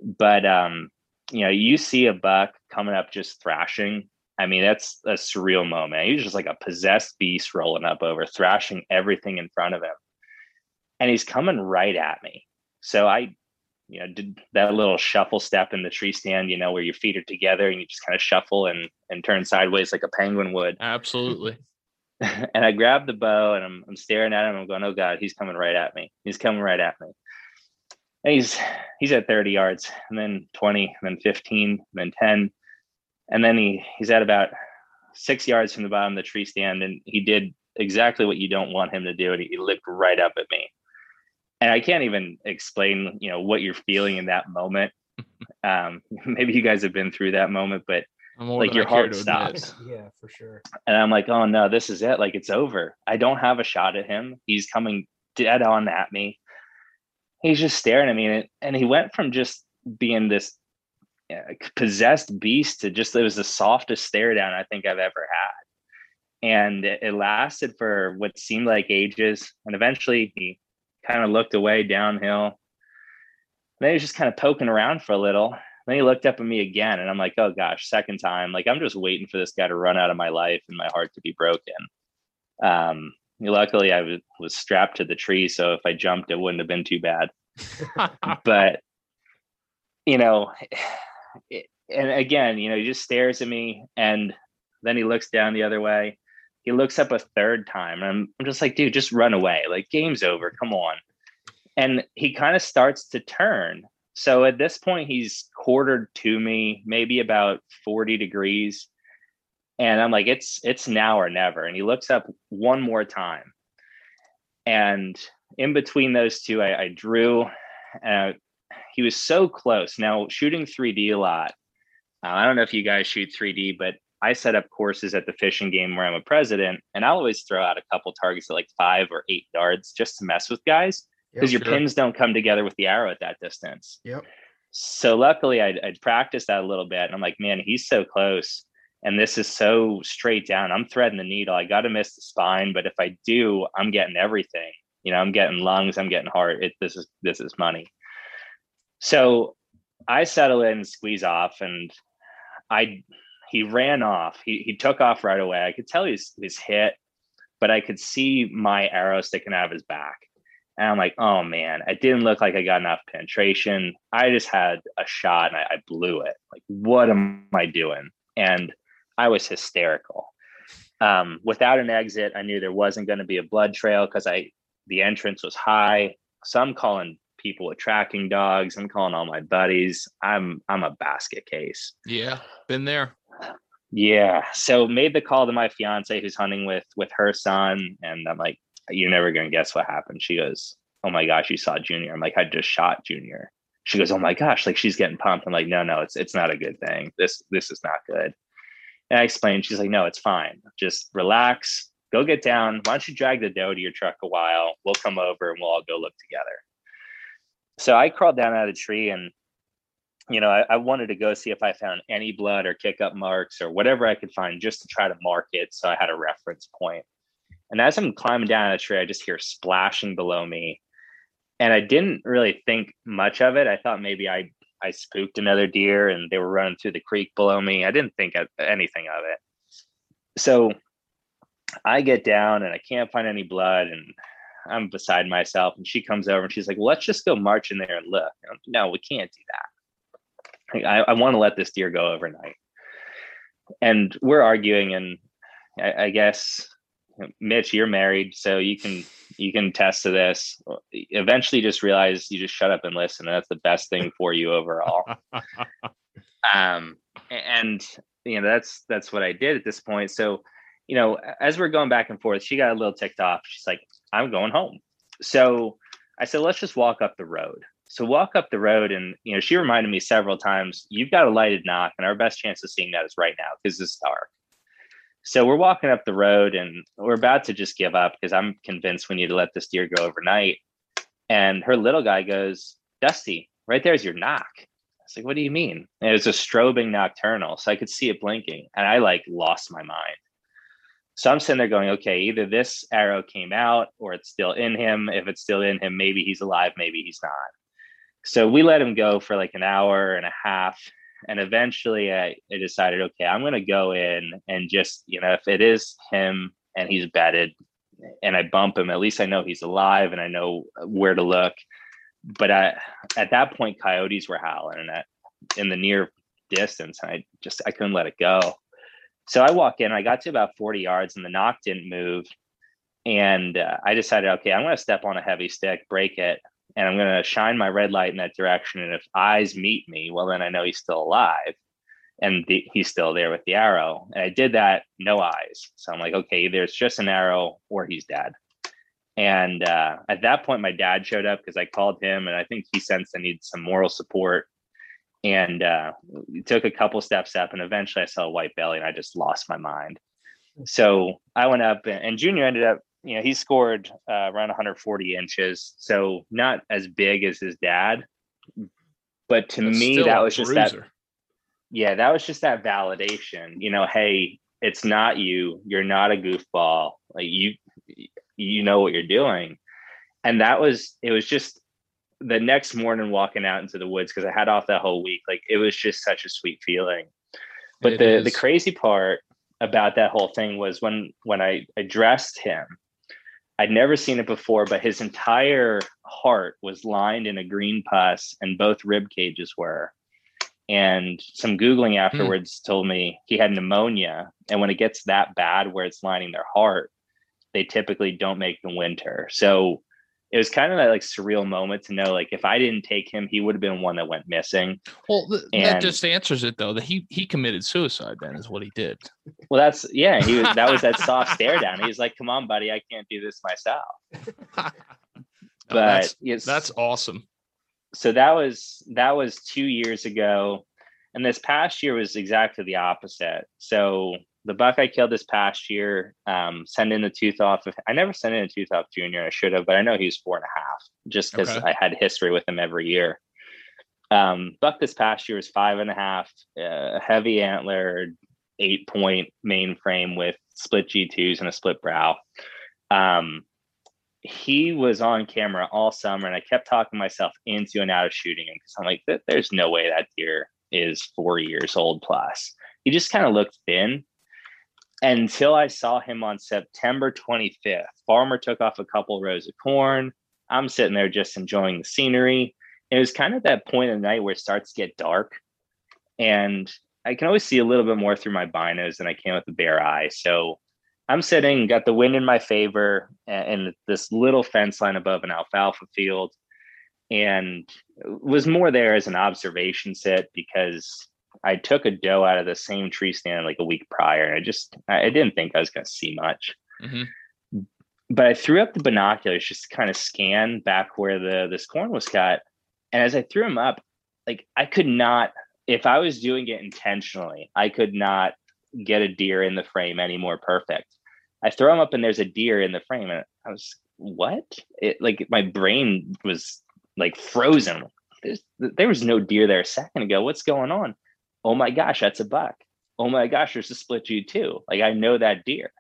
But um, you know, you see a buck coming up just thrashing. I mean, that's a surreal moment. He's just like a possessed beast rolling up over, thrashing everything in front of him. And he's coming right at me. So I you know, did that little shuffle step in the tree stand, you know, where your feet are together and you just kind of shuffle and and turn sideways like a penguin would. Absolutely. and I grabbed the bow and I'm I'm staring at him. I'm going, oh God, he's coming right at me. He's coming right at me. And he's he's at 30 yards, and then 20, and then 15, and then 10. And then he he's at about six yards from the bottom of the tree stand, and he did exactly what you don't want him to do, and he looked right up at me and I can't even explain, you know, what you're feeling in that moment. um, maybe you guys have been through that moment, but like your heart stops. yeah, for sure. And I'm like, oh no, this is it. Like it's over. I don't have a shot at him. He's coming dead on at me. He's just staring at me, and, and he went from just being this uh, possessed beast to just it was the softest stare down I think I've ever had. And it, it lasted for what seemed like ages. And eventually he kind of looked away downhill. And then he was just kind of poking around for a little. Then he looked up at me again, and I'm like, oh gosh, second time. Like I'm just waiting for this guy to run out of my life and my heart to be broken. Um, luckily, I was, was strapped to the tree, so if I jumped, it wouldn't have been too bad. but you know, it, and again, you know, he just stares at me, and then he looks down the other way, he looks up a third time. And I'm, I'm just like, dude, just run away. Like, game's over. Come on. And he kind of starts to turn. So at this point, he's quartered to me, maybe about 40 degrees. And I'm like, it's it's now or never. And he looks up one more time. And in between those two, I, I drew. Uh, he was so close. Now shooting 3D a lot. Uh, I don't know if you guys shoot 3D, but I set up courses at the fishing game where I'm a president, and I'll always throw out a couple targets at like five or eight yards just to mess with guys because Yep, your sure. pins don't come together with the arrow at that distance. Yep. So luckily, I'd, I'd practiced that a little bit, and I'm like, man, he's so close, and this is so straight down. I'm threading the needle. I got to miss the spine, but if I do, I'm getting everything. You know, I'm getting lungs, I'm getting heart. It, this is this is money. So I settle in, squeeze off, and I he ran off. He he took off right away. I could tell he's he's hit, but I could see my arrow sticking out of his back. And I'm like, oh man, it didn't look like I got enough penetration. I just had a shot and I, I blew it. Like, what am I doing? And I was hysterical. Um, without an exit, I knew there wasn't going to be a blood trail because I the entrance was high. So I'm calling people with tracking dogs. I'm calling all my buddies. I'm I'm a basket case. Yeah, been there. Yeah. So made the call to my fiance who's hunting with with her son, and I'm like, "You're never gonna guess what happened." She goes, "Oh my gosh, you saw Junior." I'm like, "I just shot Junior." She goes, "Oh my gosh!" Like she's getting pumped. I'm like, "No, no, it's it's not a good thing. This this is not good." And I explained. She's like, "No, it's fine. Just relax. Go get down. Why don't you drag the doe to your truck a while? We'll come over and we'll all go look together." So I crawled down out of the tree and you know, I, I, wanted to go see if I found any blood or kick up marks or whatever I could find just to try to mark it. So I had a reference point. And as I'm climbing down the tree, I just hear splashing below me. And I didn't really think much of it. I thought maybe I I spooked another deer and they were running through the creek below me. I didn't think of anything of it. So I get down and I can't find any blood and I'm beside myself. And she comes over and she's like, well, let's just go march in there and look. I'm, no, we can't do that. I, I want to let this deer go overnight. And we're arguing, and I, I guess Mitch, you're married, so you can you can test to this. Eventually, just realize you just shut up and listen. And that's the best thing for you overall. um, and you know that's that's what I did at this point. So, you know, as we're going back and forth, she got a little ticked off. She's like, "I'm going home." So I said, "Let's just walk up the road." So walk up the road, and you know, she reminded me several times, "You've got a lighted nock, and our best chance of seeing that is right now because it's dark." So we're walking up the road, and we're about to just give up because I'm convinced we need to let this deer go overnight. And her little guy goes, "Dusty, right there's your nock." I was like, "What do you mean?" And it was a strobing Nockturnal, so I could see it blinking, and I like lost my mind. So I'm sitting there going, okay, either this arrow came out or it's still in him. If it's still in him, maybe he's alive, maybe he's not. So we let him go for like an hour and a half. And eventually I, I decided, okay, I'm going to go in and just, you know, if it is him and he's bedded and I bump him, at least I know he's alive and I know where to look. But I, at that point, coyotes were howling and in the near distance. And I just, I couldn't let it go. So I walk in, I got to about 40 yards and the nock didn't move. And uh, I decided, okay, I'm going to step on a heavy stick, break it, and I'm going to shine my red light in that direction. And if eyes meet me, well, then I know he's still alive and the, he's still there with the arrow. And I did that, no eyes. So I'm like, okay, either it's just an arrow or he's dead. And uh, at that point, my dad showed up because I called him and I think he sensed I needed some moral support. And uh, took a couple steps up, and eventually I saw a white belly, and I just lost my mind. So I went up, and Junior ended up you know, he scored uh, around 140 inches, so not as big as his dad. But to That's me, that was just that. Yeah, that was just that validation. You know, hey, it's not you. You're not a goofball. Like you, you know what you're doing. And that was it. Was just the next morning walking out into the woods because I had off that whole week. Like it was just such a sweet feeling. But It the the crazy part about that whole thing was when when I addressed him I'd never seen it before, but his entire heart was lined in a green pus, and both rib cages were. And some Googling hmm. afterwards told me he had pneumonia. And when it gets that bad where it's lining their heart, they typically don't make the winter. So it was kind of that like surreal moment to know like if I didn't take him, he would have been one that went missing. Well, th- that just answers it though. That he he committed suicide. Then is what he did. Well, that's yeah. He was that was that soft stare down. He's like, "Come on, buddy, I can't do this myself." But that's, it's, that's awesome. so that was that was two years ago, and this past year was exactly the opposite. So the buck I killed this past year, um, send in the tooth off. I never sent in a tooth off junior. I should have, but I know he was four and a half just because Okay. I had history with him every year. Um, buck this past year was five and a half, uh, heavy antler, eight point mainframe with split G2s and a split brow. Um, he was on camera all summer, and I kept talking myself into and out of shooting him because I'm like, there's no way that deer is four years old plus. He just kind of looked thin until I saw him on September 25th. Farmer took off a couple rows of corn. I'm sitting there just enjoying the scenery. It was kind of that point of the night where it starts to get dark. And I can always see a little bit more through my binos than I can with the bare eye. So I'm sitting, got the wind in my favor, and this little fence line above an alfalfa field. And was more there as an observation sit because I took a doe out of the same tree stand like a week prior. And I just, I didn't think I was going to see much. Mhm. But I threw up the binoculars just to kind of scan back where the this corn was cut. And as I threw them up, like I could not, if I was doing it intentionally, I could not get a deer in the frame any more perfect. I throw them up and there's a deer in the frame, and I was what? It like my brain was like frozen. There's, there was no deer there a second ago. What's going on? Oh my gosh, that's a buck. Oh my gosh, there's a split G2. Like I know that deer.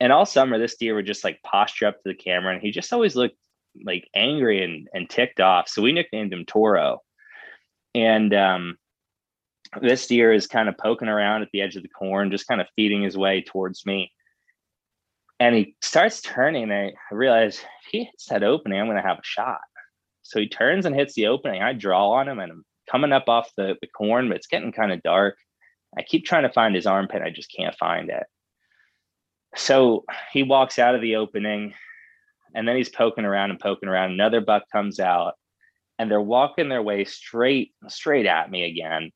And all summer, this deer would just like posture up to the camera, and he just always looked like angry and, and ticked off. So we nicknamed him Toro. And um, this deer is kind of poking around at the edge of the corn, just kind of feeding his way towards me. And he starts turning, I realize if he hits that opening, I'm going to have a shot. So he turns and hits the opening. I draw on him, and I'm coming up off the, the corn, but it's getting kind of dark. I keep trying to find his armpit. I just can't find it. So he walks out of the opening, and then he's poking around and poking around. Another buck comes out, and they're walking their way straight straight at me again.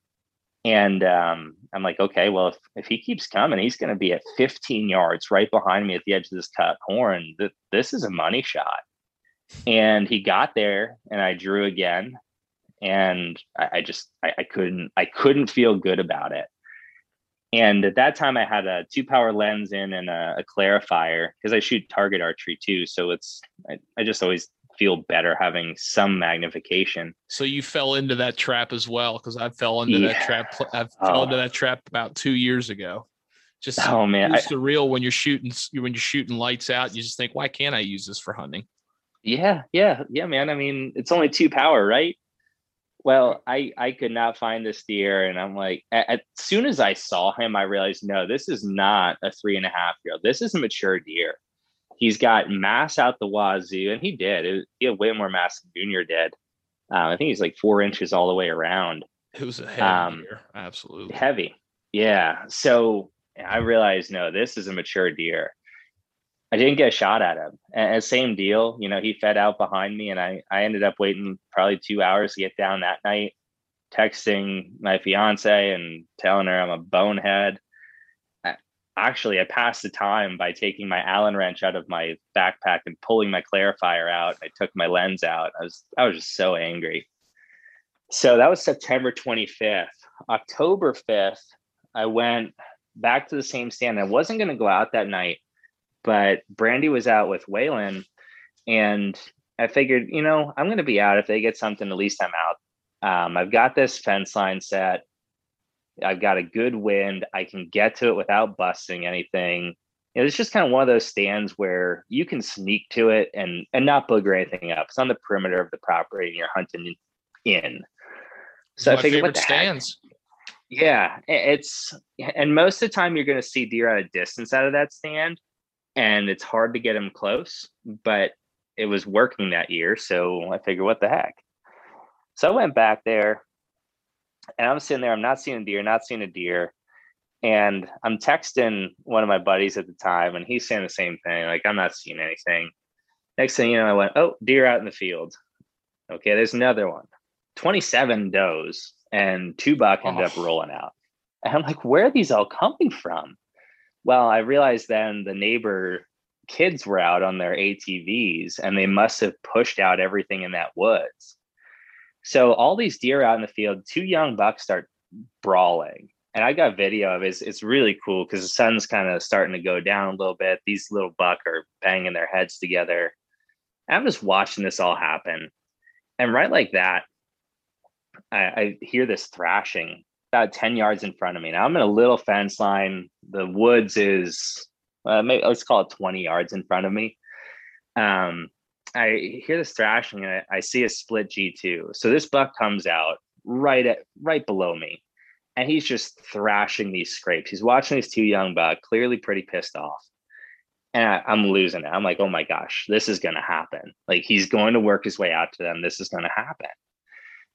And um, I'm like, okay, well, if, if he keeps coming, he's going to be at 15 yards right behind me at the edge of this cut horn. Th- This is a money shot. And he got there, and I drew again, and I, I just I, I couldn't I couldn't feel good about it. And at that time, I had a two power lens in and a, a clarifier because I shoot target archery too. So it's I, I just always feel better having some magnification. So you fell into that trap as well because I fell into that trap. I fell Oh. into that trap about two years ago. Just Oh man, it's surreal when you're shooting when you're shooting lights out. You just think, why can't I use this for hunting? Yeah, yeah, yeah, man. I mean, it's only two power, right? Well, I I could not find this deer, and I'm like, as soon as I saw him, I realized, no, this is not a three and a half year old. This is a mature deer. He's got mass out the wazoo, and he did. It, he had way more mass than Junior did. Um, I think he's like four inches all the way around. It was a heavy Um, year. Absolutely. heavy. Yeah. So I realized, no, this is a mature deer. I didn't get a shot at him. And, same deal, you know, he fed out behind me and I, I ended up waiting probably two hours to get down that night, texting my fiance and telling her I'm a bonehead. Actually, I passed the time by taking my Allen wrench out of my backpack and pulling my clarifier out. I took my lens out. I was I was just so angry. So that was September 25th. October 5th, I went back to the same stand. I wasn't going to go out that night, but Brandy was out with Waylon. And I figured, you know, I'm going to be out. If they get something, at least I'm out. Um, I've got this fence line set. I've got a good wind. I can get to it without busting anything. You know, it's just kind of one of those stands where you can sneak to it and and not booger anything up. It's on the perimeter of the property and you're hunting in. So I figured, what the heck? stands. Yeah, it's and most of the time you're going to see deer at a distance out of that stand, and it's hard to get them close. But it was working that year, so I figured, what the heck? So I went back there, and I'm sitting there. I'm not seeing a deer, not seeing a deer, and I'm texting one of my buddies at the time, and he's saying the same thing. Like I'm not seeing anything. Next thing you know, I went, oh, deer out in the field. Okay, there's another one. 27 does and two buck ended oh. up rolling out. And I'm like, where are these all coming from? Well, I realized then the neighbor kids were out on their ATVs and they must have pushed out everything in that woods. So all these deer out in the field, two young bucks start brawling. And I got video of it. It's, it's really cool because the sun's kind of starting to go down a little bit. These little buck are banging their heads together. And I'm just watching this all happen. And right like that, I, I hear this thrashing about 10 yards in front of me. Now I'm in a little fence line. The woods is uh, maybe let's call it 20 yards in front of me. Um, I hear this thrashing and I, I see a split G2. So this buck comes out right at right below me and he's just thrashing these scrapes. He's watching these two young buck, clearly pretty pissed off. And I, am losing it. I'm like, oh my gosh, this is going to happen. Like he's going to work his way out to them. This is going to happen.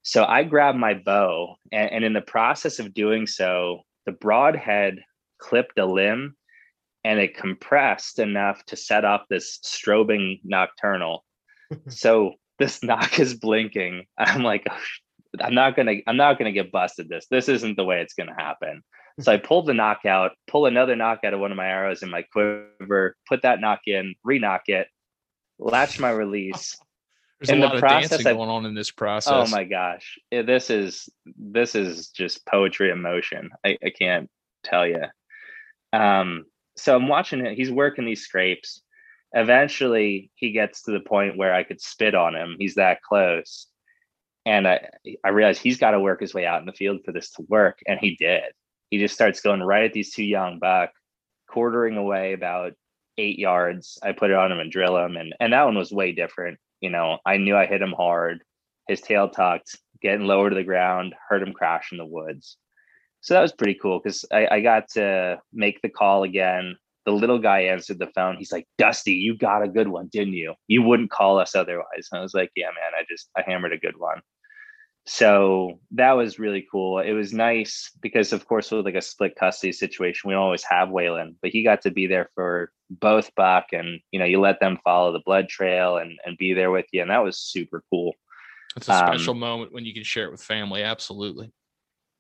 So I grab my bow, and, and in the process of doing so, the broadhead clipped a limb and it compressed enough to set off this strobing Nockturnal. so this nock is blinking. I'm like, oh, I'm not gonna, I'm not gonna get busted. This, this isn't the way it's gonna happen. So I pulled the knockout, pull another nock out of one of my arrows in my quiver, put that nock in, re-nock it, latch my release. There's in a lot the process, of dancing going on in this oh process. Oh my gosh, this is this is just poetry in motion. I, I can't tell you. Um, so I'm watching it. He's working these scrapes. Eventually, he gets to the point where I could spit on him. He's that close, and I I realized he's got to work his way out in the field for this to work, and he did. He just starts going right at these two young buck, quartering away about eight yards. I put it on him and drill him, and and that one was way different. You know, I knew I hit him hard. His tail tucked, getting lower to the ground, heard him crash in the woods. So that was pretty cool because I, I got to make the call again. The little guy answered the phone. He's like, Dusty, you got a good one, didn't you? You wouldn't call us otherwise. And I was like, Yeah, man, I just I hammered a good one so that was really cool. It was nice because, of course, with like a split custody situation, we don't always have Waylon, but he got to be there for both Buck, and you know, you let them follow the blood trail and and be there with you, and that was super cool. It's a special um, moment when you can share it with family. Absolutely.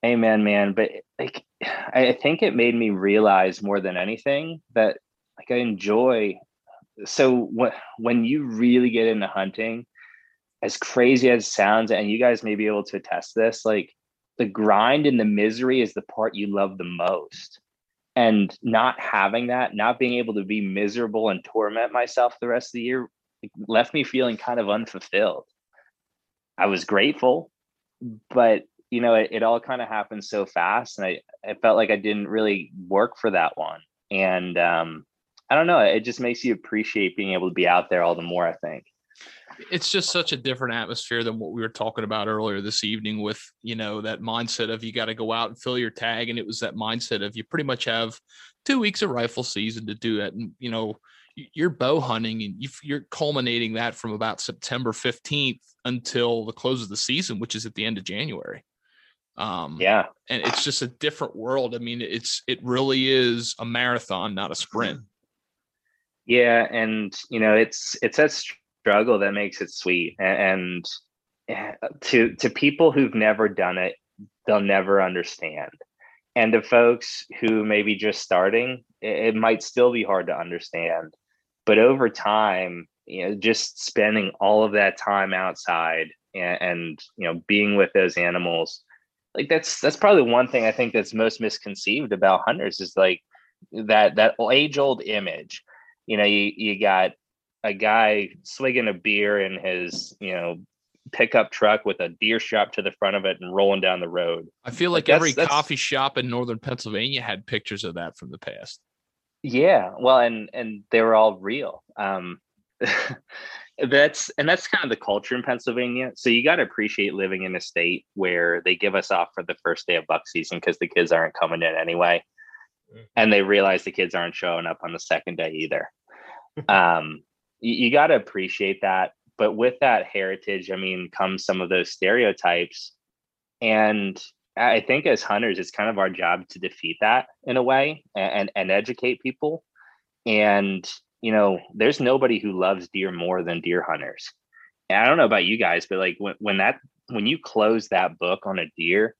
Amen, man. But like, I think it made me realize more than anything that like I enjoy. So when when you really get into hunting as crazy as it sounds, and you guys may be able to attest this, like the grind and the misery is the part you love the most. And not having that, not being able to be miserable and torment myself the rest of the year left me feeling kind of unfulfilled. I was grateful, but you know, it, it all kind of happened so fast. And I, I felt like I didn't really work for that one. And um, I don't know, it just makes you appreciate being able to be out there all the more, I think it's just such a different atmosphere than what we were talking about earlier this evening with you know that mindset of you got to go out and fill your tag and it was that mindset of you pretty much have two weeks of rifle season to do it and you know you're bow hunting and you're culminating that from about september 15th until the close of the season which is at the end of january um yeah. and it's just a different world. I mean it's it really is a marathon not a sprint. Yeah and you know it's it's that struggle that makes it sweet and, and to to people who've never done it they'll never understand. And to folks who may be just starting it, it might still be hard to understand. But over time you know just spending all of that time outside and, and you know being with those animals like that's that's probably one thing i think that's most misconceived about hunters is like that that age old image you know you you got a guy swigging a beer in his, you know, pickup truck with a deer strap to the front of it and rolling down the road. I feel like, like every that's, coffee shop in northern Pennsylvania had pictures of that from the past. Yeah, well, and and they were all real. Um, that's and that's kind of the culture in Pennsylvania. So you got to appreciate living in a state where they give us off for the first day of buck season because the kids aren't coming in anyway, mm. and they realize the kids aren't showing up on the second day either. um, you, you got to appreciate that. But with that heritage, I mean, comes some of those stereotypes. And I think as hunters, it's kind of our job to defeat that in a way and, and educate people. And you know, there's nobody who loves deer more than deer hunters. And I don't know about you guys, but like when, when that when you close that book on a deer,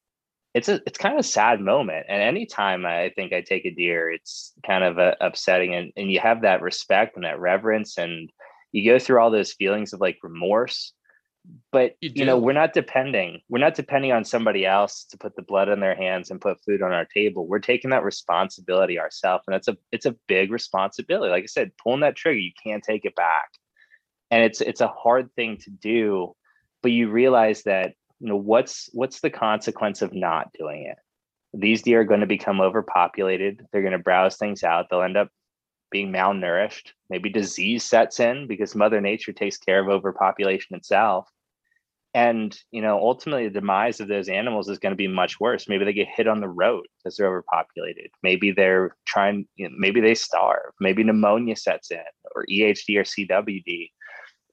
it's a it's kind of a sad moment. And anytime I think I take a deer, it's kind of a, upsetting. And and you have that respect and that reverence, and you go through all those feelings of like remorse. But you, you know, we're not depending. We're not depending on somebody else to put the blood in their hands and put food on our table. We're taking that responsibility ourselves, and that's a it's a big responsibility. Like I said, pulling that trigger, you can't take it back, and it's it's a hard thing to do. But you realize that you know what's what's the consequence of not doing it these deer are going to become overpopulated they're going to browse things out they'll end up being malnourished maybe disease sets in because mother nature takes care of overpopulation itself. And you know ultimately the demise of those animals is going to be much worse. Maybe they get hit on the road because they're overpopulated. Maybe they're trying you know, maybe they starve. Maybe pneumonia sets in or ehd or cwd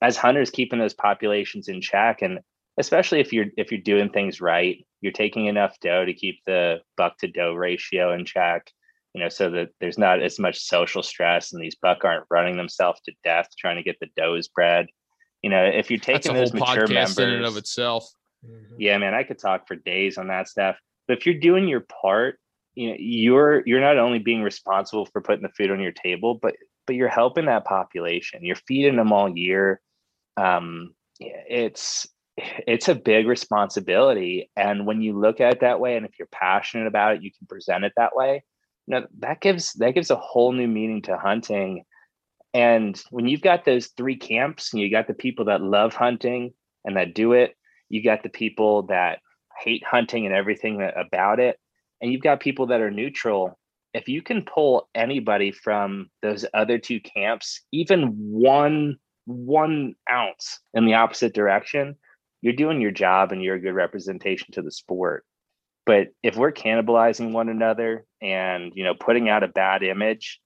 as hunters keeping those populations in check and especially if you're if you're doing things right you're taking enough doe to keep the buck to doe ratio in check you know so that there's not as much social stress and these buck aren't running themselves to death trying to get the does bred you know if you're taking those mature members in and of itself. Mm-hmm. yeah man i could talk for days on that stuff. But if you're doing your part you know you're you're not only being responsible for putting the food on your table but but you're helping that population. You're feeding them all year. Um it's it's a big responsibility. And when you look at it that way and if you're passionate about it you can present it that way you know that gives that gives a whole new meaning to hunting. And when you've got those three camps and you got the people that love hunting and that do it you got the people that hate hunting and everything about it and you've got people that are neutral. If you can pull anybody from those other two camps even one one ounce in the opposite direction you're doing your job and you're a good representation to the sport. But if we're cannibalizing one another and you know putting out a bad image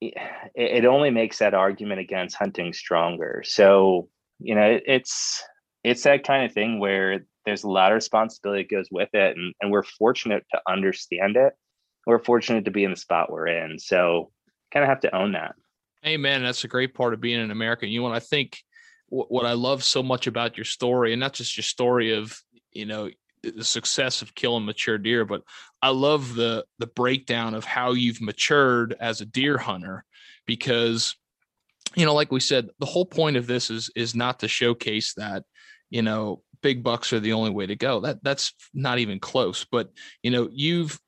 it, it only makes that argument against hunting stronger so you know it, it's it's that kind of thing where there's a lot of responsibility that goes with it and, and we're fortunate to understand it we're fortunate to be in the spot we're in so kind of have to own that Amen. That's a great part of being an American. You know, I think what I love so much about your story, and not just your story of you know the success of killing mature deer, but I love the the breakdown of how you've matured as a deer hunter, because you know, like we said, the whole point of this is is not to showcase that you know big bucks are the only way to go. That that's not even close. But you know, you've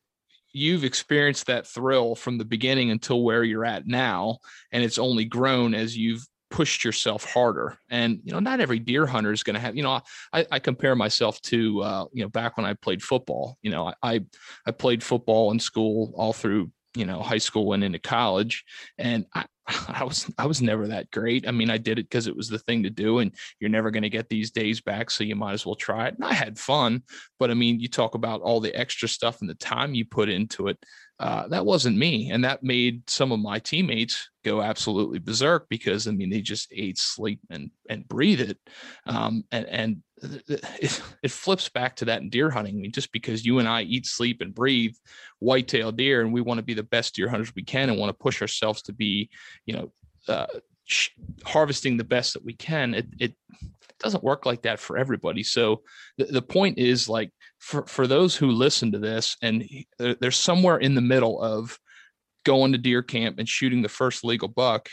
you've experienced that thrill from the beginning until where you're at now and it's only grown as you've pushed yourself harder and you know not every deer hunter is going to have you know I, I compare myself to uh, you know back when i played football you know I, I played football in school all through you know high school and into college and I, I was I was never that great. I mean, I did it because it was the thing to do, and you're never going to get these days back, so you might as well try it. And I had fun, but I mean, you talk about all the extra stuff and the time you put into it. Uh, that wasn't me, and that made some of my teammates go absolutely berserk because I mean they just ate, sleep, and and breathe it, um, and and it, it flips back to that in deer hunting. I mean, just because you and I eat, sleep, and breathe whitetail deer, and we want to be the best deer hunters we can, and want to push ourselves to be, you know, uh, harvesting the best that we can. It, it doesn't work like that for everybody. So the, the point is like for for those who listen to this, and they're somewhere in the middle of going to deer camp and shooting the first legal buck,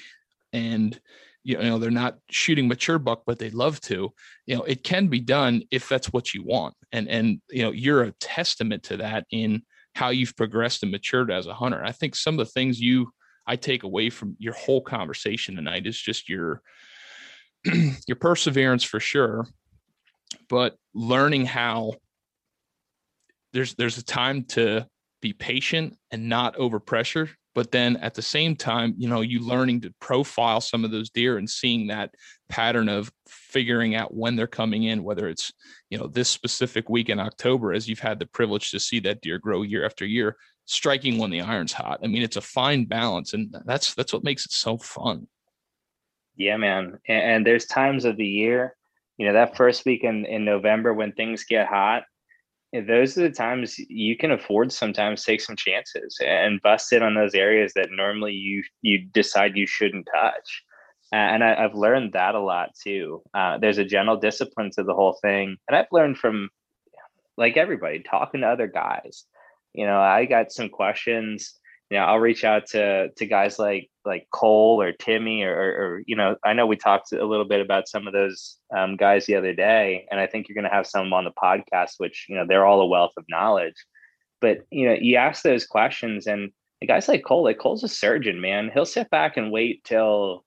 and you know they're not shooting mature buck but they'd love to you know it can be done if that's what you want and and you know you're a testament to that in how you've progressed and matured as a hunter i think some of the things you i take away from your whole conversation tonight is just your your perseverance for sure but learning how there's there's a time to be patient and not over pressure but then at the same time you know you learning to profile some of those deer and seeing that pattern of figuring out when they're coming in whether it's you know this specific week in october as you've had the privilege to see that deer grow year after year striking when the iron's hot. I mean it's a fine balance and that's that's what makes it so fun. Yeah man and, and there's times of the year you know that first week in, in november when things get hot those are the times you can afford sometimes take some chances and bust in on those areas that normally you you decide you shouldn't touch. And I, have learned that a lot too. Uh, there's a general discipline to the whole thing and i've learned from like everybody talking to other guys you know i got some questions. You know i'll reach out to to guys like like cole or timmy or, or you know i know we talked a little bit about some of those um, guys the other day and i think you're going to have some on the podcast which you know they're all a wealth of knowledge. But you know you ask those questions and the guys like cole like cole's a surgeon man. He'll sit back and wait till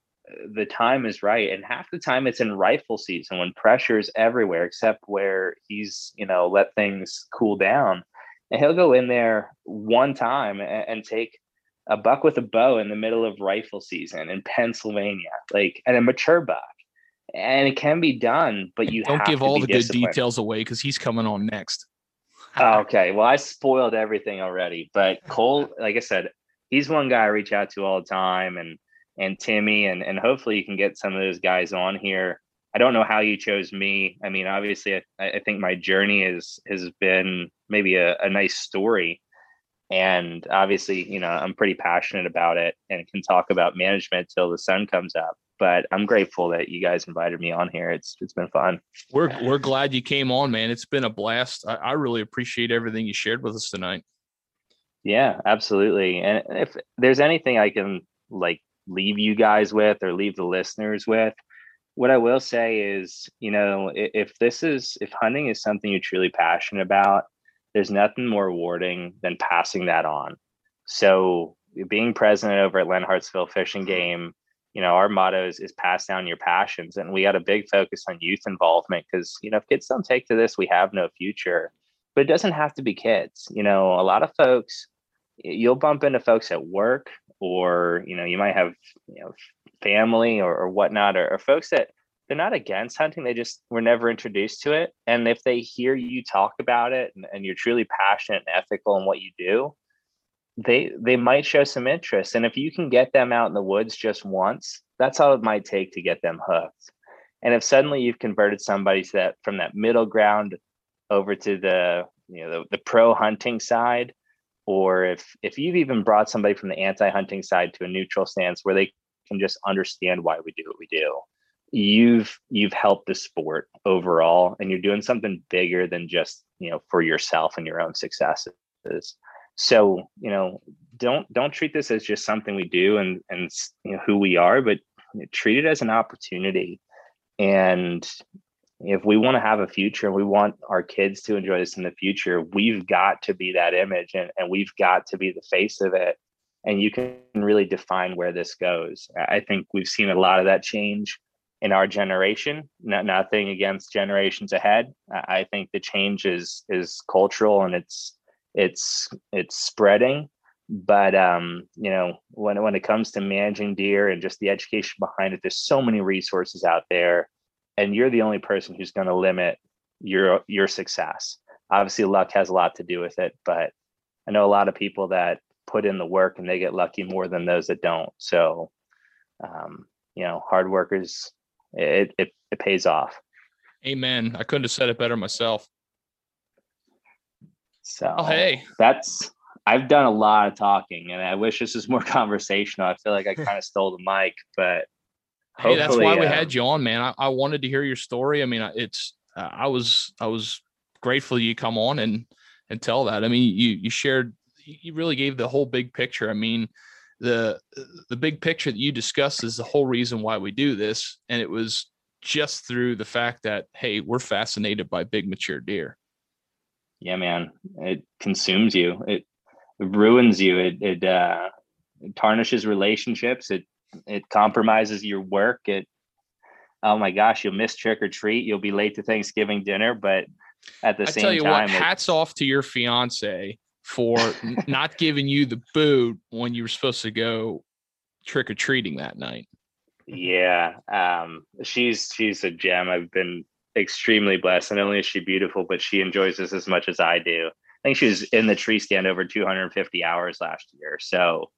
the time is right and half the time it's in rifle season when pressure is everywhere except where he's you know let things cool down and he'll go in there one time and, and take a buck with a bow in the middle of rifle season in pennsylvania like and a mature buck and it can be done but you don't give all the good details away because he's coming on next oh, okay well i spoiled everything already but cole like i said he's one guy i reach out to all the time and and Timmy, and and hopefully you can get some of those guys on here. I don't know how you chose me. I mean, obviously, I, I think my journey is has been maybe a, a nice story, and obviously, you know, I'm pretty passionate about it and can talk about management till the sun comes up. But I'm grateful that you guys invited me on here. It's it's been fun. We're we're glad you came on, man. It's been a blast. I, I really appreciate everything you shared with us tonight. Yeah, absolutely. And if there's anything I can like leave you guys with or leave the listeners with what i will say is you know if this is if hunting is something you're truly passionate about there's nothing more rewarding than passing that on. So being president over at Lenhartsville fishing mm-hmm. game you know our motto is, is pass down your passions and we had a big focus on youth involvement because you know if kids don't take to this we have no future. But it doesn't have to be kids you know a lot of folks you'll bump into folks at work or you know you might have you know family or, or whatnot or, or folks that they're not against hunting they just were never introduced to it. And if they hear you talk about it and, and, you're truly passionate and ethical in what you do they they might show some interest. And if you can get them out in the woods just once that's all it might take to get them hooked. And if suddenly you've converted somebody to that from that middle ground over to the you know the, the pro hunting side or if if you've even brought somebody from the anti-hunting side to a neutral stance where they can just understand why we do what we do. You've you've helped the sport overall and you're doing something bigger than just you know for yourself and your own successes. So you know don't don't treat this as just something we do and and you know who we are but treat it as an opportunity. And if we want to have a future and we want our kids to enjoy this in the future, we've got to be that image and, and we've got to be the face of it. And you can really define where this goes. I think we've seen a lot of that change in our generation. Not, nothing against generations ahead. I think the change is is cultural and it's it's it's spreading. But um, you know, when when it comes to managing deer and just the education behind it, there's so many resources out there and you're the only person who's going to limit your your success obviously luck has a lot to do with it but i know a lot of people that put in the work and they get lucky more than those that don't so um, you know hard workers it, it it pays off amen i couldn't have said it better myself so oh, hey that's i've done a lot of talking and i wish this was more conversational i feel like i kind of stole the mic but Hey, that's why we had you on, man. I, I, wanted to hear your story. I mean, it's uh, I was I was grateful you come on and and tell that. I mean, you you shared you really gave the whole big picture. I mean, the the big picture that you discussed is the whole reason why we do this, and it was just through the fact that hey, we're fascinated by big mature deer. Yeah, man, it consumes you. It, ruins you. It it, uh, it tarnishes relationships. It it compromises your work. It oh my gosh, you'll miss trick or treat. You'll be late to Thanksgiving dinner, but at the I same tell you time, what, hats off to your fiance for not giving you the boot when you were supposed to go trick or treating that night. Yeah, um, she's she's a gem. I've been extremely blessed. Not only is she beautiful, but she enjoys this as much as I do. I think she was in the tree stand over 250 hours last year. So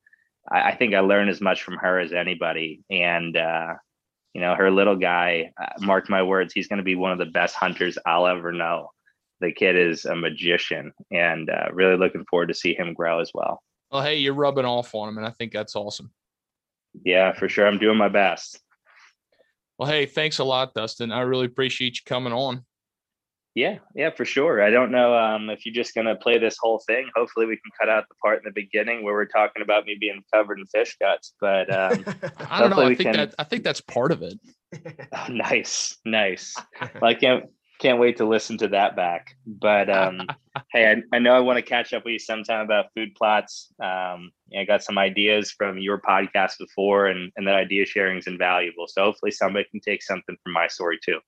I, I think I learned as much from her as anybody. And, uh, you know, her little guy, uh, mark my words, he's going to be one of the best hunters I'll ever know. The kid is a magician, and uh, really looking forward to see him grow as well. Well, hey, you're rubbing off on him, and I think that's awesome. Yeah, for sure. I'm doing my best. Well, hey, thanks a lot, Dustin. I really appreciate you coming on. Yeah, yeah, for sure. I don't know um, if you're just gonna play this whole thing. Hopefully, we can cut out the part in the beginning where we're talking about me being covered in fish guts. But um, I don't know. I think can... that I think that's part of it. oh, nice, nice. Well, I can't can't wait to listen to that back. But um, hey, I, I, know I want to catch up with you sometime about food plots. Um, I got some ideas from your podcast before, and and that idea sharing is invaluable. So hopefully, somebody can take something from my story too.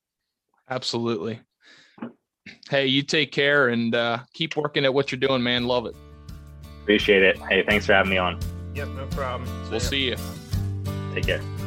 Absolutely. Hey, you take care and uh, keep working at what you're doing, man. Love it. Appreciate it. Hey, thanks for having me on. Yep, no problem. We'll see you. Take care.